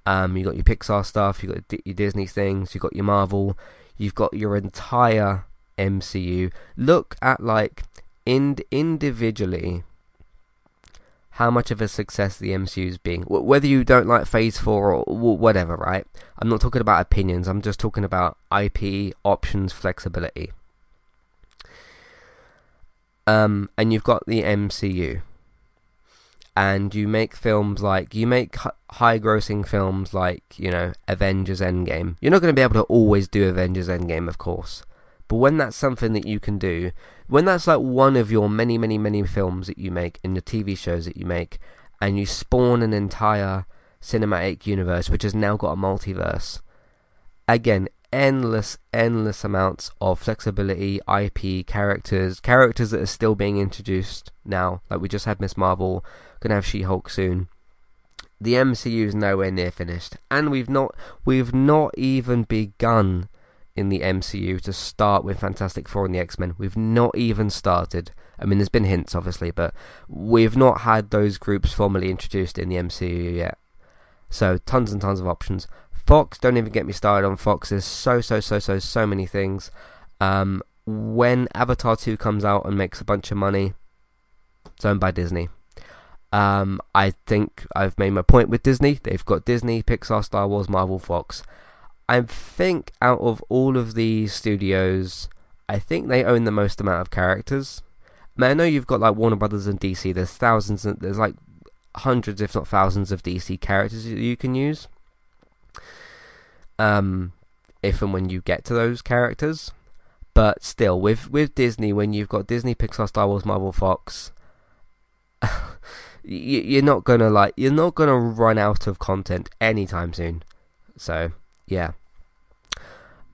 Um, you got your Pixar stuff, you got your Disney things, you got your Marvel, you've got your entire MCU. Look at like ind- individually how much of a success the MCU is being. Whether you don't like Phase 4 or whatever, right? I'm not talking about opinions, I'm just talking about IP, options, flexibility. Um, and you've got the MCU. And you make films like, you make high grossing films like, you know, Avengers Endgame. You're not going to be able to always do Avengers Endgame, of course. But when that's something that you can do, when that's like one of your many, many, many films that you make and your TV shows that you make, and you spawn an entire cinematic universe which has now got a multiverse, again, endless, endless amounts of flexibility, IP, characters, characters that are still being introduced now. Like we just had Miss Marvel, gonna have She Hulk soon. The MCU is nowhere near finished, and we've not we've not even begun in the MCU to start with Fantastic Four and the X Men. We've not even started. I mean, there's been hints, obviously, but we've not had those groups formally introduced in the MCU yet. So, tons and tons of options. Fox, don't even get me started on Fox. There's so, so, so, so, so many things. Um, when Avatar 2 comes out and makes a bunch of money, it's owned by Disney. Um, I think I've made my point with Disney. They've got Disney, Pixar, Star Wars, Marvel, Fox. I think out of all of these studios, I think they own the most amount of characters. I, mean, I know you've got like Warner Brothers and DC. There's thousands, and there's like hundreds, if not thousands, of DC characters you can use. Um, if and when you get to those characters, but still, with with Disney, when you've got Disney, Pixar, Star Wars, Marvel, Fox, you're not gonna like you're not gonna run out of content anytime soon. So yeah.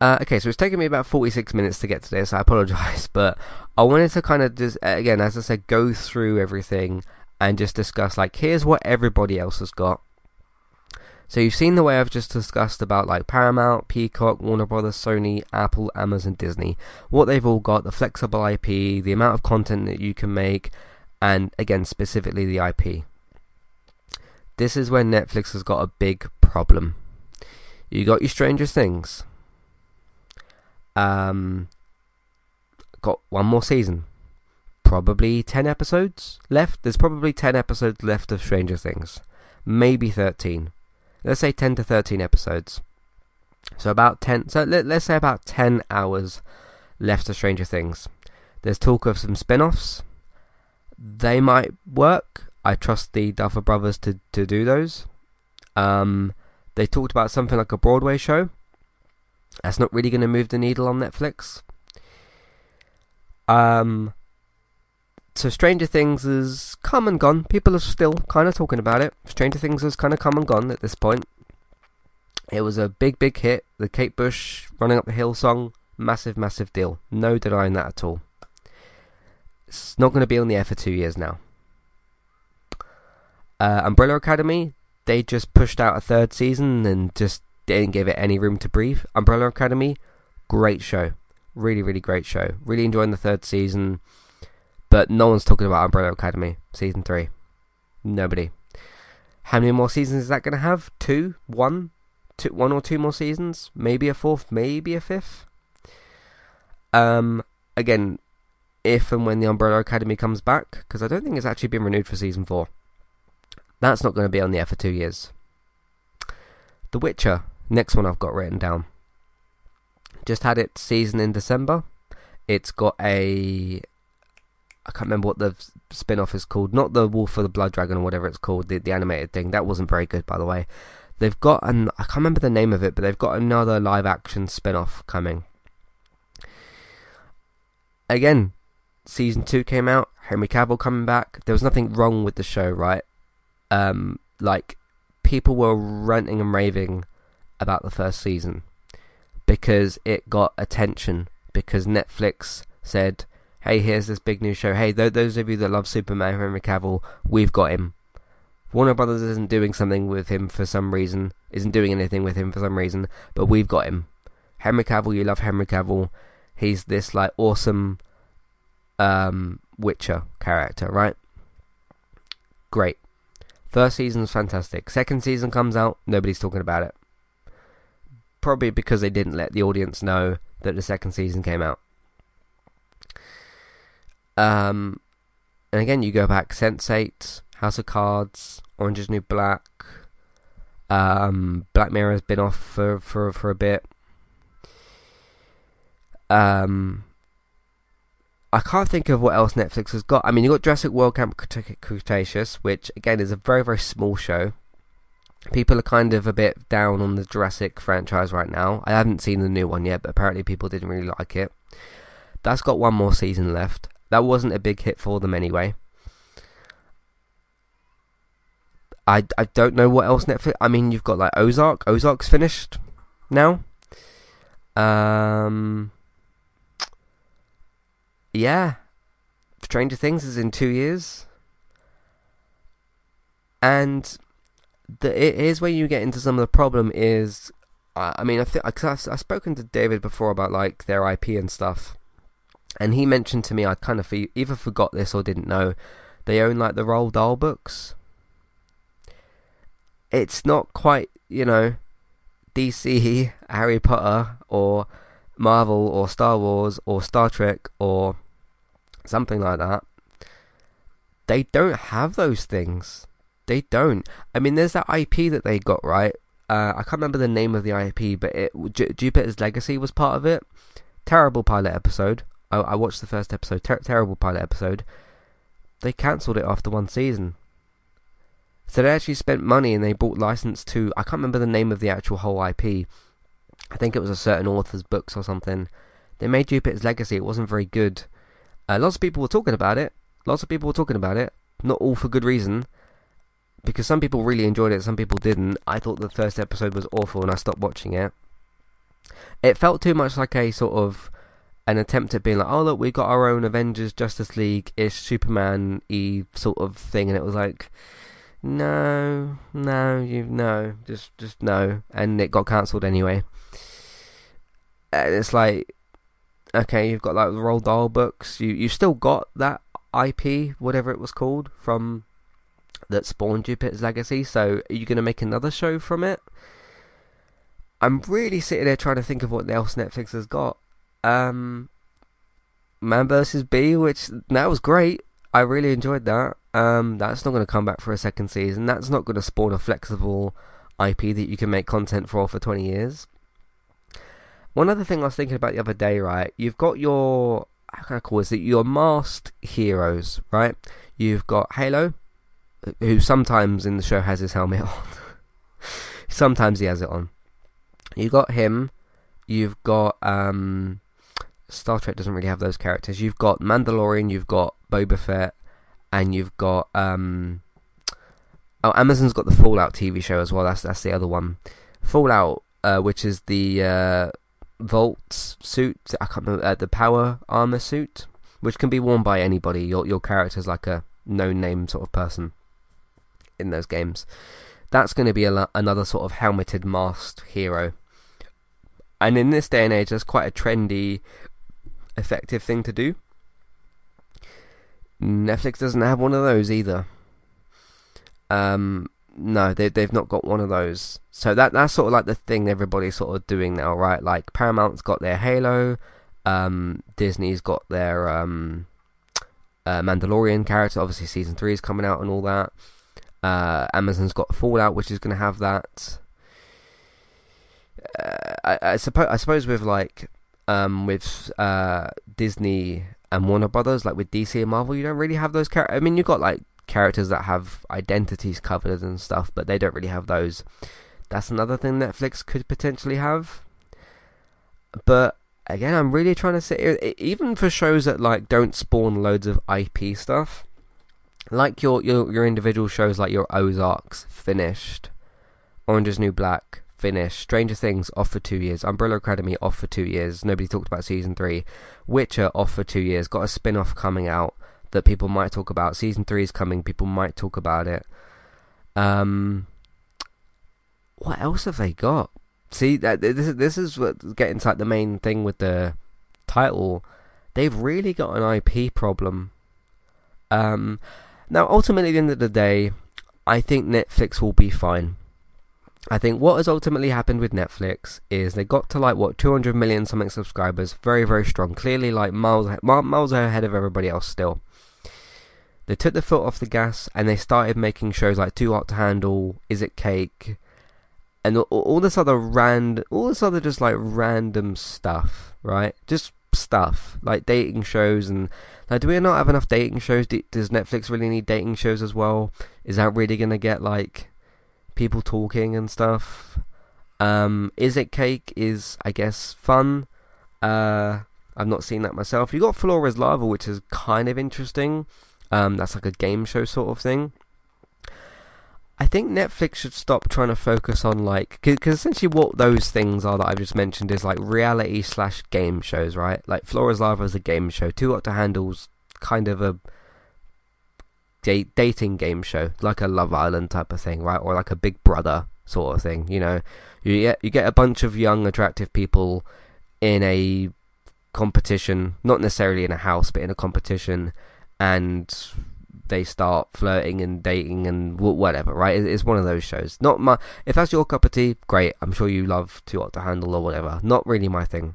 Uh, okay, so it's taken me about 46 minutes to get to this. I apologize, but I wanted to kind of just, again, as I said, go through everything and just discuss, like, here's what everybody else has got. So you've seen the way I've just discussed about, like, Paramount, Peacock, Warner Brothers, Sony, Apple, Amazon, Disney. What they've all got, the flexible IP, the amount of content that you can make, and, again, specifically the IP. This is where Netflix has got a big problem. You got your Stranger Things. Um, got one more season. Probably 10 episodes left. There's probably 10 episodes left of Stranger Things. Maybe 13. Let's say 10 to 13 episodes. So about 10, so let, let's say about 10 hours left of Stranger Things. There's talk of some spin-offs. They might work. I trust the Duffer Brothers to, to do those. Um, they talked about something like a Broadway show. That's not really going to move the needle on Netflix. Um, so Stranger Things has come and gone. People are still kind of talking about it. Stranger Things has kind of come and gone at this point. It was a big, big hit. The Kate Bush running up the hill song, massive, massive deal. No denying that at all. It's not going to be on the air for two years now. Uh, Umbrella Academy, they just pushed out a third season and just didn't give it any room to breathe. Umbrella Academy, great show. Really, really great show. Really enjoying the third season. But no one's talking about Umbrella Academy, season three. Nobody. How many more seasons is that going to have? Two? One? Two, one or two more seasons? Maybe a fourth? Maybe a fifth? Um, again, if and when the Umbrella Academy comes back, because I don't think it's actually been renewed for season four. That's not going to be on the air for two years. The Witcher, next one I've got written down. Just had its season in December. It's got a. I can't remember what the spin off is called. Not the Wolf of the Blood Dragon or whatever it's called, the, the animated thing. That wasn't very good, by the way. They've got an. I can't remember the name of it, but they've got another live action spin off coming. Again, season two came out. Henry Cavill coming back. There was nothing wrong with the show, right? Um, like people were ranting and raving about the first season because it got attention because Netflix said, "Hey, here's this big new show. Hey, th- those of you that love Superman, Henry Cavill, we've got him." Warner Brothers isn't doing something with him for some reason, isn't doing anything with him for some reason, but we've got him. Henry Cavill, you love Henry Cavill. He's this like awesome um, Witcher character, right? Great. First season's fantastic. Second season comes out, nobody's talking about it. Probably because they didn't let the audience know that the second season came out. Um, and again, you go back Sense8, House of Cards, Orange is New Black. Um, Black Mirror has been off for, for, for a bit. Um, I can't think of what else Netflix has got. I mean, you've got Jurassic World Camp Cretaceous, which again is a very very small show. People are kind of a bit down on the Jurassic franchise right now. I haven't seen the new one yet, but apparently people didn't really like it. That's got one more season left. That wasn't a big hit for them anyway. I, I don't know what else Netflix. I mean, you've got like Ozark. Ozark's finished now. Um, yeah, Stranger Things is in two years, and the is where you get into some of the problem. Is I mean, I think I've, I've spoken to David before about like their IP and stuff, and he mentioned to me I kind of either forgot this or didn't know they own like the Roald Dahl books. It's not quite you know DC, Harry Potter, or Marvel, or Star Wars, or Star Trek, or something like that. They don't have those things. They don't. I mean, there's that IP that they got right. Uh, I can't remember the name of the IP, but it J- Jupiter's Legacy was part of it. Terrible pilot episode. I, I watched the first episode. Ter- terrible pilot episode. They cancelled it after one season. So they actually spent money and they bought license to. I can't remember the name of the actual whole IP. I think it was a certain author's books or something. They made Jupiter's Legacy. It wasn't very good. Uh, lots of people were talking about it. Lots of people were talking about it. Not all for good reason. Because some people really enjoyed it, some people didn't. I thought the first episode was awful and I stopped watching it. It felt too much like a sort of an attempt at being like, oh look, we got our own Avengers Justice League ish Superman y sort of thing, and it was like, no, no, you no, just just no, and it got cancelled anyway. And it's like okay, you've got like the Roald Dahl books. You you still got that IP, whatever it was called, from that spawned Jupiter's Legacy. So are you going to make another show from it? I'm really sitting there trying to think of what else Netflix has got. Um, Man versus Bee, which that was great. I really enjoyed that. Um, that's not going to come back for a second season. That's not going to spawn a flexible IP that you can make content for for 20 years. One other thing I was thinking about the other day, right? You've got your how can I call this? Your masked heroes, right? You've got Halo, who sometimes in the show has his helmet on. sometimes he has it on. You got him. You've got um, Star Trek doesn't really have those characters. You've got Mandalorian. You've got Boba Fett, and you've got um, oh Amazon's got the Fallout TV show as well. That's that's the other one. Fallout, uh, which is the uh, Vault suit. I can't remember uh, the power armor suit, which can be worn by anybody. Your your character's like a no name sort of person in those games. That's going to be a, another sort of helmeted, masked hero. And in this day and age, that's quite a trendy, effective thing to do. Netflix doesn't have one of those either. Um, no, they they've not got one of those. So that that's sort of like the thing everybody's sort of doing now, right? Like Paramount's got their Halo, um, Disney's got their um, uh, Mandalorian character. Obviously, season three is coming out and all that. Uh, Amazon's got Fallout, which is going to have that. Uh, I, I suppose I suppose with like um, with uh, Disney and Warner Brothers, like with DC and Marvel, you don't really have those characters. I mean, you've got like characters that have identities covered and stuff, but they don't really have those. That's another thing Netflix could potentially have. But again, I'm really trying to say, even for shows that like don't spawn loads of IP stuff, like your your your individual shows, like your Ozarks finished, Orange Is New Black finished, Stranger Things off for two years, Umbrella Academy off for two years. Nobody talked about season three. Witcher off for two years. Got a spin off coming out that people might talk about. Season three is coming. People might talk about it. Um, what else have they got? See, that this is this is what getting to like the main thing with the title. They've really got an IP problem. Um, now, ultimately, at the end of the day, I think Netflix will be fine. I think what has ultimately happened with Netflix is they got to like what 200 million something subscribers, very very strong. Clearly, like miles miles ahead of everybody else still. They took the foot off the gas and they started making shows like Too Hot to Handle, Is It Cake, and all, this other rand, all this other just like random stuff, right? Just stuff like dating shows and like, do we not have enough dating shows? Does Netflix really need dating shows as well? Is that really gonna get like people talking and stuff? Um, is it cake? Is I guess fun. Uh, I've not seen that myself. You got Floor Is Lava, which is kind of interesting. Um, that's like a game show sort of thing. I think Netflix should stop trying to focus on like because essentially what those things are that I've just mentioned is like reality slash game shows, right? Like Floor Is Lava is a game show. Too Hot to Handle's kind of a date dating game show, like a Love Island type of thing, right? Or like a Big Brother sort of thing. You know, you get you get a bunch of young, attractive people in a competition, not necessarily in a house, but in a competition, and they start flirting and dating and whatever, right? It's one of those shows. Not my. If that's your cup of tea, great. I'm sure you love Too Hot to Handle or whatever. Not really my thing.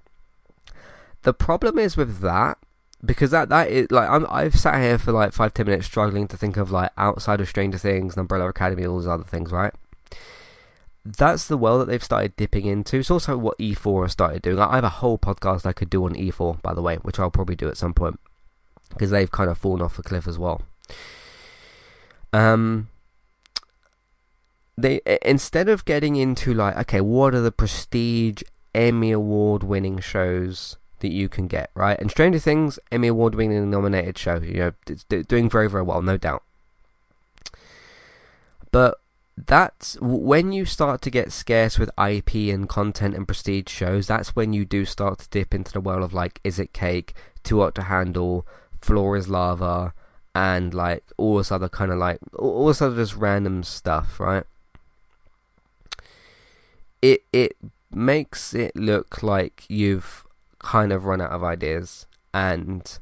The problem is with that because that that is like I'm I've sat here for like five ten minutes struggling to think of like outside of Stranger Things and Umbrella Academy all those other things, right? That's the well that they've started dipping into. It's also what E4 has started doing. I have a whole podcast I could do on E4, by the way, which I'll probably do at some point because they've kind of fallen off the cliff as well. Um, they instead of getting into like, okay, what are the prestige Emmy award winning shows that you can get, right? And Stranger Things, Emmy award winning nominated show, you know, it's doing very very well, no doubt. But that's when you start to get scarce with IP and content and prestige shows. That's when you do start to dip into the world of like, is it cake? Too hot to handle? Floor is lava? and like all this other kind of like all this other just random stuff, right? It it makes it look like you've kind of run out of ideas and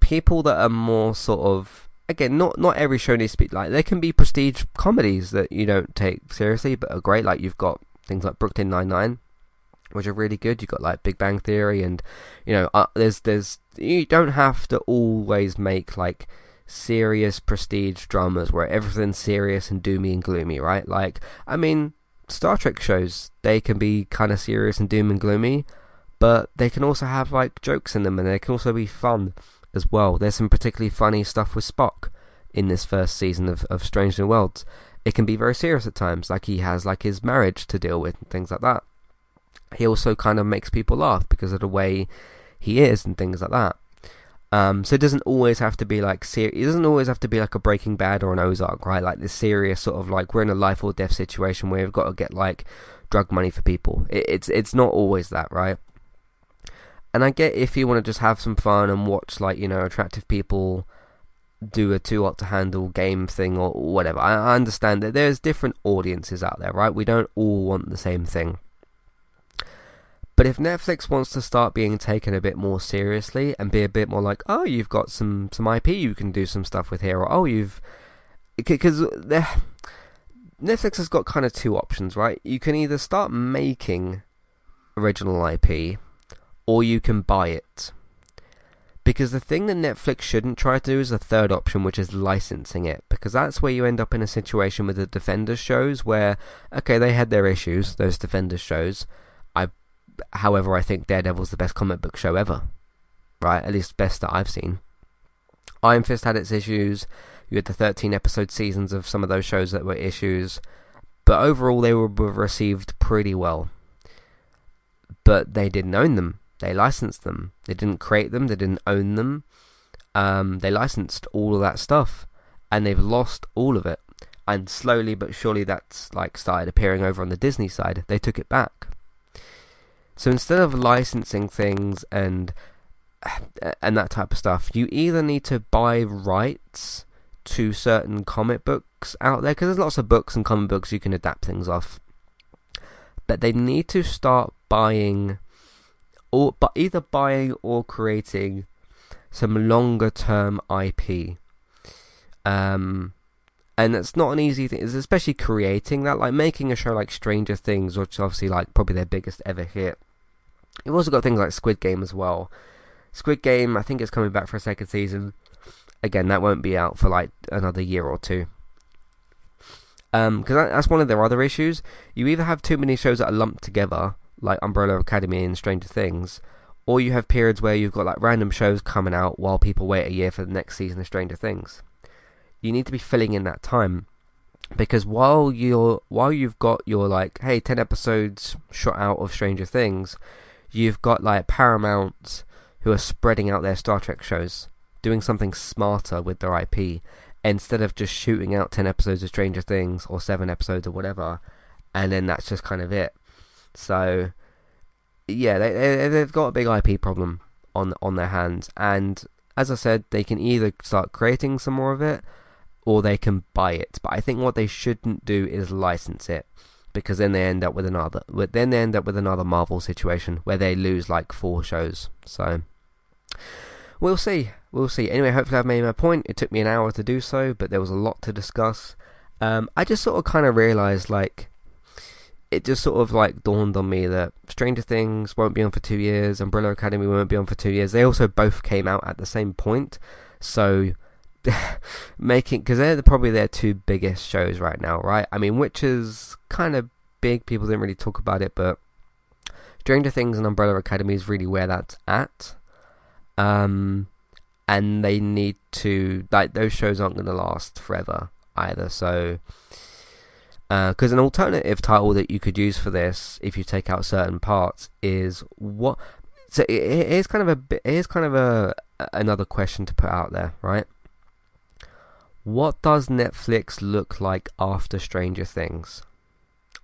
people that are more sort of again not not every show needs to be like there can be prestige comedies that you don't take seriously but are great like you've got things like Brooklyn Nine Nine which are really good. You've got like Big Bang Theory, and you know, uh, there's there's you don't have to always make like serious prestige dramas where everything's serious and doomy and gloomy, right? Like, I mean, Star Trek shows they can be kind of serious and doom and gloomy, but they can also have like jokes in them, and they can also be fun as well. There's some particularly funny stuff with Spock in this first season of of Strange New Worlds. It can be very serious at times, like he has like his marriage to deal with and things like that he also kind of makes people laugh because of the way he is and things like that. Um, so it doesn't always have to be like ser- it doesn't always have to be like a Breaking Bad or an Ozark, right? Like this serious sort of like we're in a life or death situation where we've got to get like drug money for people. It, it's it's not always that, right? And I get if you want to just have some fun and watch like you know attractive people do a too hot to handle game thing or whatever. I, I understand that there's different audiences out there, right? We don't all want the same thing. But if Netflix wants to start being taken a bit more seriously and be a bit more like, oh, you've got some some IP you can do some stuff with here, or oh, you've because Netflix has got kind of two options, right? You can either start making original IP, or you can buy it. Because the thing that Netflix shouldn't try to do is a third option, which is licensing it. Because that's where you end up in a situation with the Defenders shows where, okay, they had their issues, those Defenders shows. I, however, I think Daredevil's the best comic book show ever. Right? At least best that I've seen. Iron Fist had its issues. You had the 13 episode seasons of some of those shows that were issues. But overall, they were received pretty well. But they didn't own them they licensed them. They didn't create them. They didn't own them. Um, they licensed all of that stuff, and they've lost all of it. And slowly but surely, that's like started appearing over on the Disney side. They took it back. So instead of licensing things and and that type of stuff, you either need to buy rights to certain comic books out there because there's lots of books and comic books you can adapt things off. But they need to start buying or but either buying or creating some longer term IP. Um, and it's not an easy thing. It's especially creating that, like making a show like Stranger Things, which obviously like probably their biggest ever hit. You've also got things like Squid Game as well. Squid Game, I think it's coming back for a second season. Again, that won't be out for like another year or two. Um, because that's one of their other issues. You either have too many shows that are lumped together, like Umbrella Academy and Stranger Things, or you have periods where you've got like random shows coming out while people wait a year for the next season of Stranger Things. You need to be filling in that time because while you're while you've got your like hey 10 episodes shot out of Stranger Things, you've got like Paramount who are spreading out their Star Trek shows, doing something smarter with their IP instead of just shooting out 10 episodes of Stranger Things or 7 episodes or whatever and then that's just kind of it so yeah, they, they they've got a big IP problem on on their hands, and as I said, they can either start creating some more of it, or they can buy it. But I think what they shouldn't do is license it, because then they end up with another. Then they end up with another Marvel situation where they lose like four shows. So we'll see, we'll see. Anyway, hopefully I've made my point. It took me an hour to do so, but there was a lot to discuss. Um, I just sort of kind of realized like it just sort of like dawned on me that Stranger Things won't be on for two years, Umbrella Academy won't be on for two years. They also both came out at the same point, so making because they're probably their two biggest shows right now, right? I mean, which is kind of big. People didn't really talk about it, but Stranger Things and Umbrella Academy is really where that's at. Um, and they need to like those shows aren't going to last forever either. So because uh, an alternative title that you could use for this, if you take out certain parts, is what. So it, here's kind of a bit. Here's kind of a another question to put out there, right? What does Netflix look like after Stranger Things,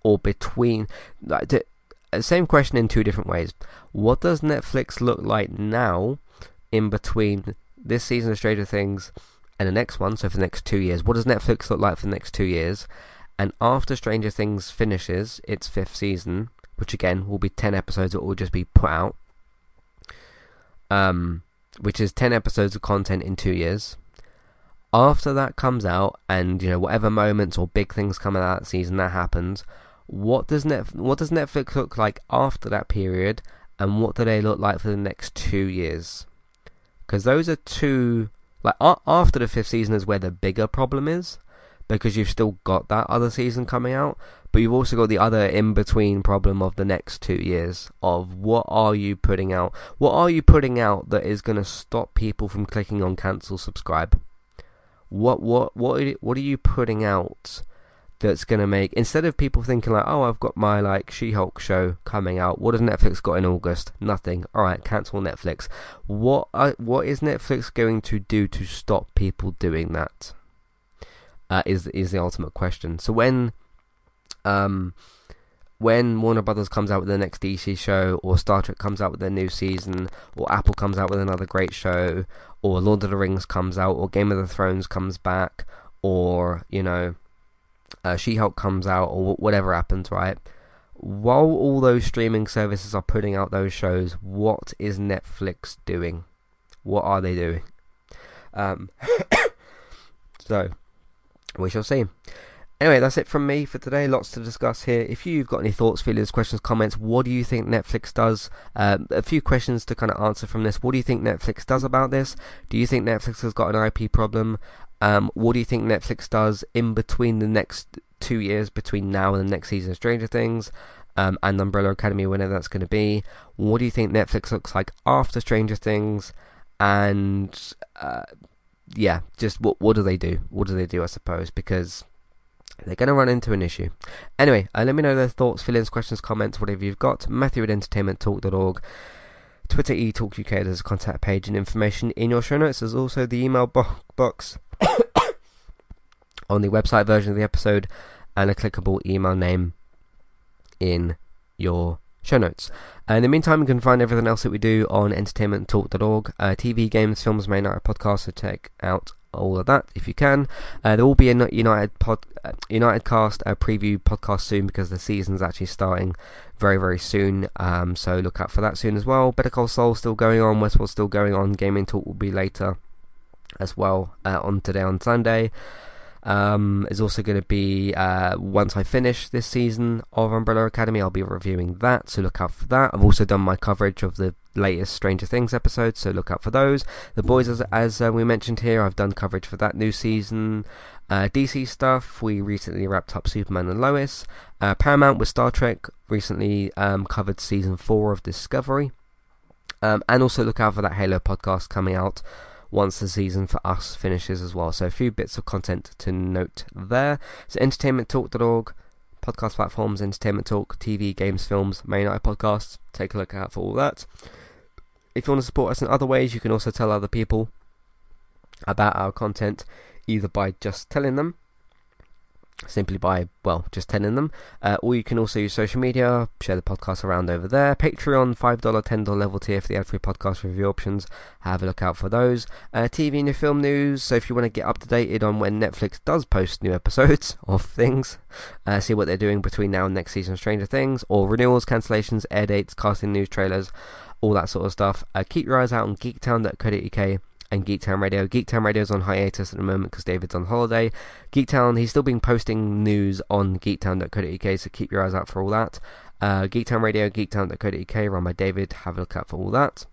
or between? Like, the, uh, same question in two different ways. What does Netflix look like now, in between this season of Stranger Things and the next one? So for the next two years, what does Netflix look like for the next two years? And after Stranger Things finishes its fifth season, which again will be 10 episodes it will just be put out, um, which is 10 episodes of content in two years. After that comes out, and you know whatever moments or big things come out of that season that happens, what does Net what does Netflix look like after that period, and what do they look like for the next two years? Because those are two like after the fifth season is where the bigger problem is because you've still got that other season coming out, but you've also got the other in between problem of the next two years of what are you putting out? What are you putting out that is going to stop people from clicking on cancel subscribe? What what what are, what are you putting out that's going to make instead of people thinking like, oh, I've got my like She-Hulk show coming out. What has Netflix got in August? Nothing. All right, cancel Netflix. What uh, what is Netflix going to do to stop people doing that? Uh, is is the ultimate question. So when um, when Warner Brothers comes out with the next DC show, or Star Trek comes out with their new season, or Apple comes out with another great show, or Lord of the Rings comes out, or Game of the Thrones comes back, or you know, uh, She Hulk comes out, or whatever happens, right? While all those streaming services are putting out those shows, what is Netflix doing? What are they doing? Um, so we shall see. Anyway, that's it from me for today. Lots to discuss here. If you've got any thoughts, feelings, questions, comments, what do you think Netflix does? Um, a few questions to kind of answer from this. What do you think Netflix does about this? Do you think Netflix has got an IP problem? Um, what do you think Netflix does in between the next two years, between now and the next season of Stranger Things? Um, and Umbrella Academy, whenever that's going to be. What do you think Netflix looks like after Stranger Things? And uh, yeah, just what what do they do? What do they do? I suppose because they're going to run into an issue. Anyway, uh, let me know their thoughts, feelings, questions, comments, whatever you've got. Matthew at entertainmenttalk.org. Twitter eTalkUK, there's a contact page and information in your show notes. There's also the email bo- box on the website version of the episode and a clickable email name in your show notes. Uh, in the meantime, you can find everything else that we do on entertainmenttalk.org. Uh, TV, games, films, main night podcast, so check out all of that if you can. Uh, there will be a United pod, uh, United cast a preview podcast soon because the season's actually starting very very soon. Um, so look out for that soon as well. Better Call Saul still going on. Westworld still going on. Gaming Talk will be later as well uh, on today on Sunday. Um, is also going to be uh, once I finish this season of Umbrella Academy, I'll be reviewing that, so look out for that. I've also done my coverage of the latest Stranger Things episodes, so look out for those. The Boys, as, as uh, we mentioned here, I've done coverage for that new season. Uh, DC stuff, we recently wrapped up Superman and Lois. Uh, Paramount with Star Trek recently um, covered season 4 of Discovery. Um, and also look out for that Halo podcast coming out once the season for us finishes as well. So a few bits of content to note there. So entertainmenttalk.org, podcast platforms, Entertainment Talk, TV, games, films, main night podcasts. Take a look out for all that. If you want to support us in other ways, you can also tell other people about our content either by just telling them simply by, well, just telling them. Uh, or you can also use social media, share the podcast around over there. Patreon, $5, $10 level tier for the ad free podcast review options. Have a look out for those. Uh, TV and your film news. So if you want to get up to date on when Netflix does post new episodes of things, uh, see what they're doing between now and next season of Stranger Things, or renewals, cancellations, air dates, casting news trailers, all that sort of stuff. Uh, keep your eyes out on geektown.co.uk and Geektown Radio. Geektown Radio is on hiatus at the moment because David's on holiday. Geektown, he's still been posting news on geektown.co.uk, so keep your eyes out for all that. Uh, Geektown Radio, geektown.co.uk, run by David. Have a look out for all that.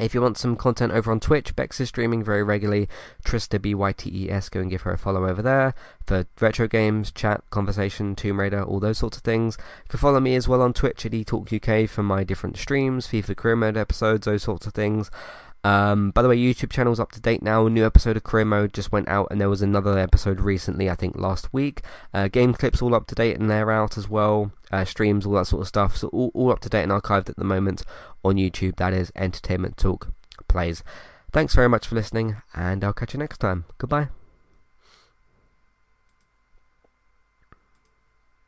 If you want some content over on Twitch, Bex is streaming very regularly. Trista B Y T E S, go and give her a follow over there for retro games, chat, conversation, Tomb Raider, all those sorts of things. You can follow me as well on Twitch at eTalkUK for my different streams, FIFA Career Mode episodes, those sorts of things. Um, by the way, YouTube channel's up to date now. A new episode of Career Mode just went out, and there was another episode recently, I think last week. Uh, game clips all up to date, and they're out as well. Uh, streams, all that sort of stuff. So all, all up to date and archived at the moment on YouTube. That is Entertainment Talk Plays. Thanks very much for listening, and I'll catch you next time. Goodbye.